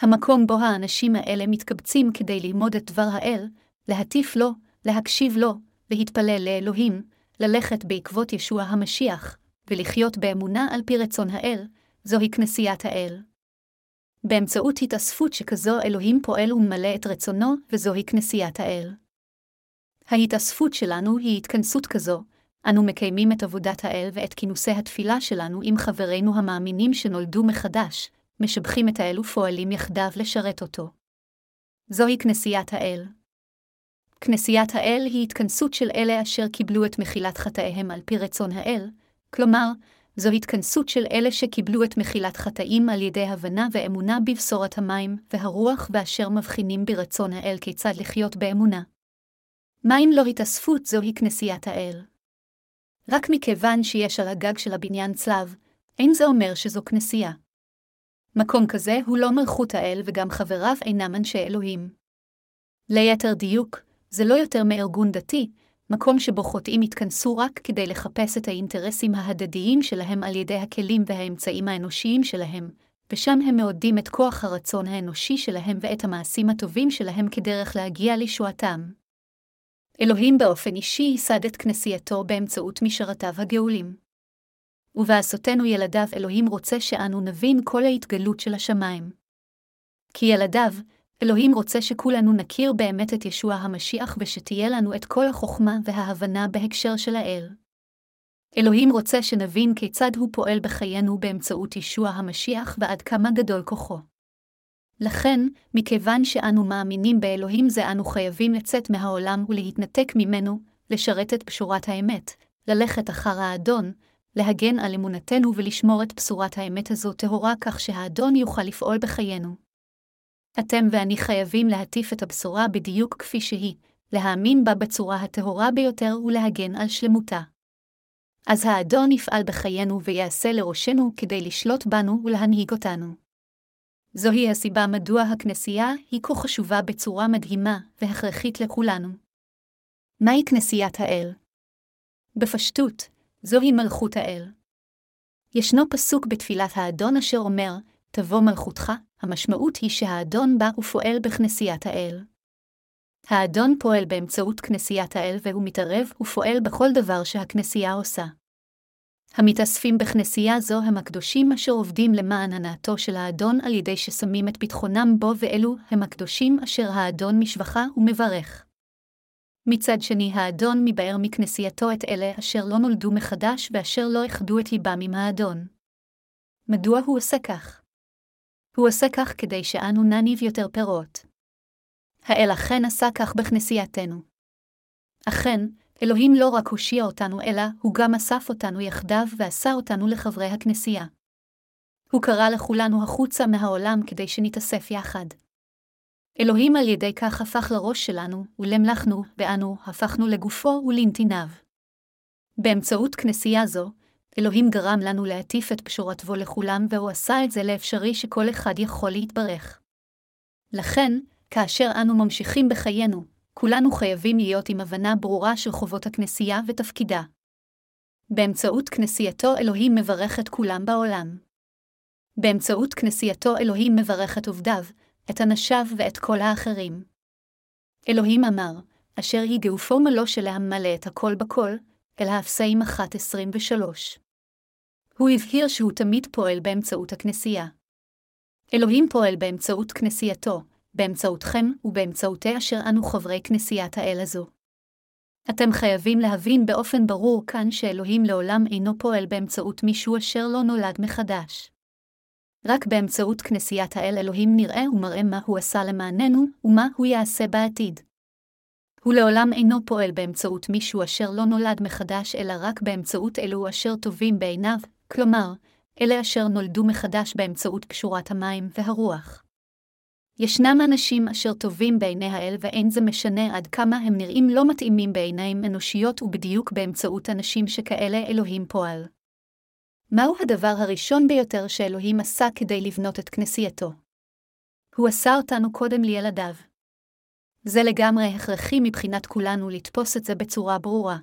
Speaker 1: המקום בו האנשים האלה מתקבצים כדי ללמוד את דבר האל, להטיף לו, להקשיב לו, להתפלל לאלוהים, ללכת בעקבות ישוע המשיח, ולחיות באמונה על פי רצון האל, זוהי כנסיית האל. באמצעות התאספות שכזו אלוהים פועל וממלא את רצונו, וזוהי כנסיית האל. ההתאספות שלנו היא התכנסות כזו, אנו מקיימים את עבודת האל ואת כינוסי התפילה שלנו עם חברינו המאמינים שנולדו מחדש, משבחים את האל ופועלים יחדיו לשרת אותו. זוהי כנסיית האל. כנסיית האל היא התכנסות של אלה אשר קיבלו את מחילת חטאיהם על פי רצון האל, כלומר, זו התכנסות של אלה שקיבלו את מחילת חטאים על ידי הבנה ואמונה בבשורת המים והרוח ואשר מבחינים ברצון האל כיצד לחיות באמונה. מה אם לא התאספות זוהי כנסיית האל? רק מכיוון שיש על הגג של הבניין צלב, אין זה אומר שזו כנסייה. מקום כזה הוא לא מלכות האל וגם חבריו אינם אנשי אלוהים. ליתר דיוק, זה לא יותר מארגון דתי, מקום שבו חוטאים התכנסו רק כדי לחפש את האינטרסים ההדדיים שלהם על ידי הכלים והאמצעים האנושיים שלהם, ושם הם מעודדים את כוח הרצון האנושי שלהם ואת המעשים הטובים שלהם כדרך להגיע לישועתם. אלוהים באופן אישי ייסד את כנסייתו באמצעות משרתיו הגאולים. ובעשותנו ילדיו אלוהים רוצה שאנו נבין כל ההתגלות של השמיים. כי ילדיו, אלוהים רוצה שכולנו נכיר באמת את ישוע המשיח ושתהיה לנו את כל החוכמה וההבנה בהקשר של האל. אלוהים רוצה שנבין כיצד הוא פועל בחיינו באמצעות ישוע המשיח ועד כמה גדול כוחו. לכן, מכיוון שאנו מאמינים באלוהים זה אנו חייבים לצאת מהעולם ולהתנתק ממנו, לשרת את פשורת האמת, ללכת אחר האדון, להגן על אמונתנו ולשמור את בשורת האמת הזו טהורה כך שהאדון יוכל לפעול בחיינו. אתם ואני חייבים להטיף את הבשורה בדיוק כפי שהיא, להאמין בה בצורה הטהורה ביותר ולהגן על שלמותה. אז האדון יפעל בחיינו ויעשה לראשנו כדי לשלוט בנו ולהנהיג אותנו. זוהי הסיבה מדוע הכנסייה היא כה חשובה בצורה מדהימה והכרחית לכולנו. מהי כנסיית האל? בפשטות, זוהי מלכות האל. ישנו פסוק בתפילת האדון אשר אומר, תבוא מלכותך, המשמעות היא שהאדון בא ופועל בכנסיית האל. האדון פועל באמצעות כנסיית האל והוא מתערב ופועל בכל דבר שהכנסייה עושה. המתאספים בכנסייה זו הם הקדושים אשר עובדים למען הנאתו של האדון על ידי ששמים את ביטחונם בו ואלו הם הקדושים אשר האדון משבחה ומברך. מצד שני האדון מבאר מכנסייתו את אלה אשר לא נולדו מחדש ואשר לא איחדו את ליבם עם האדון. מדוע הוא עושה כך? הוא עושה כך כדי שאנו נניב יותר פירות. האל אכן עשה כך בכנסייתנו. אכן, אלוהים לא רק הושיע אותנו, אלא הוא גם אסף אותנו יחדיו ועשה אותנו לחברי הכנסייה. הוא קרא לכולנו החוצה מהעולם כדי שנתאסף יחד. אלוהים על ידי כך הפך לראש שלנו, ולמלכנו, ואנו הפכנו לגופו ולנתיניו. באמצעות כנסייה זו, אלוהים גרם לנו להטיף את פשורתו לכולם, והוא עשה את זה לאפשרי שכל אחד יכול להתברך. לכן, כאשר אנו ממשיכים בחיינו, כולנו חייבים להיות עם הבנה ברורה של חובות הכנסייה ותפקידה. באמצעות כנסייתו אלוהים מברך את כולם בעולם. באמצעות כנסייתו אלוהים מברך את עובדיו, את אנשיו ואת כל האחרים. אלוהים אמר, אשר היא גאופו מלוא שלהם מלא את הכל בכל, אל האפסאים 1.23. הוא הבהיר שהוא תמיד פועל באמצעות הכנסייה. אלוהים פועל באמצעות כנסייתו, באמצעותכם ובאמצעותי אשר אנו חברי כנסיית האל הזו. אתם חייבים להבין באופן ברור כאן שאלוהים לעולם אינו פועל באמצעות מישהו אשר לא נולד מחדש. רק באמצעות כנסיית האל אלוהים נראה ומראה מה הוא עשה למעננו, ומה הוא יעשה בעתיד. הוא לעולם אינו פועל באמצעות מישהו אשר לא נולד מחדש, אלא רק באמצעות אלו אשר טובים בעיניו, כלומר, אלה אשר נולדו מחדש באמצעות קשורת המים והרוח. ישנם אנשים אשר טובים בעיני האל ואין זה משנה עד כמה הם נראים לא מתאימים בעיניים אנושיות ובדיוק באמצעות אנשים שכאלה אלוהים פועל. מהו הדבר הראשון ביותר שאלוהים עשה כדי לבנות את כנסייתו? הוא עשה אותנו קודם לילדיו. זה לגמרי הכרחי מבחינת כולנו לתפוס את זה בצורה ברורה.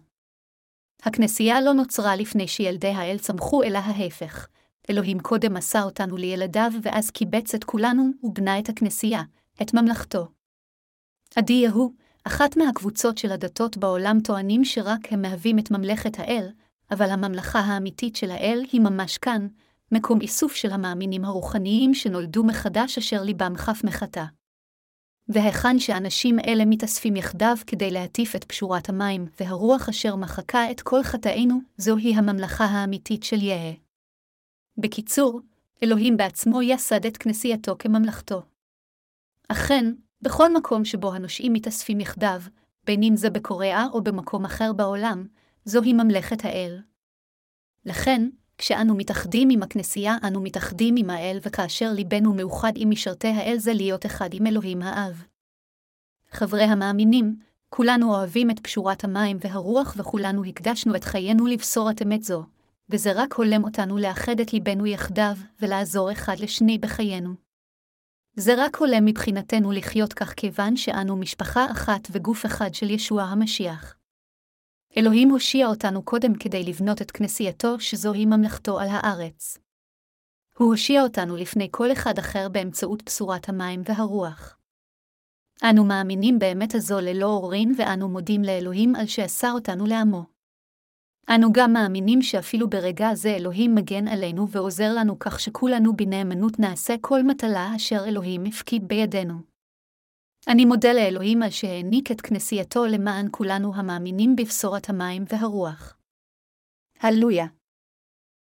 Speaker 1: הכנסייה לא נוצרה לפני שילדי האל צמחו, אלא ההפך. אלוהים קודם עשה אותנו לילדיו, ואז קיבץ את כולנו ובנה את הכנסייה, את ממלכתו. עדי יהו, אחת מהקבוצות של הדתות בעולם טוענים שרק הם מהווים את ממלכת האל, אבל הממלכה האמיתית של האל היא ממש כאן, מקום איסוף של המאמינים הרוחניים שנולדו מחדש אשר ליבם חף מחטא. והיכן שאנשים אלה מתאספים יחדיו כדי להטיף את פשורת המים, והרוח אשר מחקה את כל חטאינו, זוהי הממלכה האמיתית של יהא. בקיצור, אלוהים בעצמו יסד את כנסייתו כממלכתו. אכן, בכל מקום שבו הנושאים מתאספים יחדיו, בין אם זה בקוריאה או במקום אחר בעולם, זוהי ממלכת האל. לכן, כשאנו מתאחדים עם הכנסייה, אנו מתאחדים עם האל, וכאשר ליבנו מאוחד עם משרתי האל זה להיות אחד עם אלוהים האב. חברי המאמינים, כולנו אוהבים את פשורת המים והרוח וכולנו הקדשנו את חיינו לבשורת אמת זו, וזה רק הולם אותנו לאחד את ליבנו יחדיו ולעזור אחד לשני בחיינו. זה רק הולם מבחינתנו לחיות כך כיוון שאנו משפחה אחת וגוף אחד של ישוע המשיח. אלוהים הושיע אותנו קודם כדי לבנות את כנסייתו, שזוהי ממלכתו על הארץ. הוא הושיע אותנו לפני כל אחד אחר באמצעות בשורת המים והרוח. אנו מאמינים באמת הזו ללא עוררין ואנו מודים לאלוהים על שאסר אותנו לעמו. אנו גם מאמינים שאפילו ברגע זה אלוהים מגן עלינו ועוזר לנו כך שכולנו בנאמנות נעשה כל מטלה אשר אלוהים הפקיד בידינו. אני מודה לאלוהים על שהעניק את כנסייתו למען כולנו המאמינים בבשורת המים והרוח. הללויה.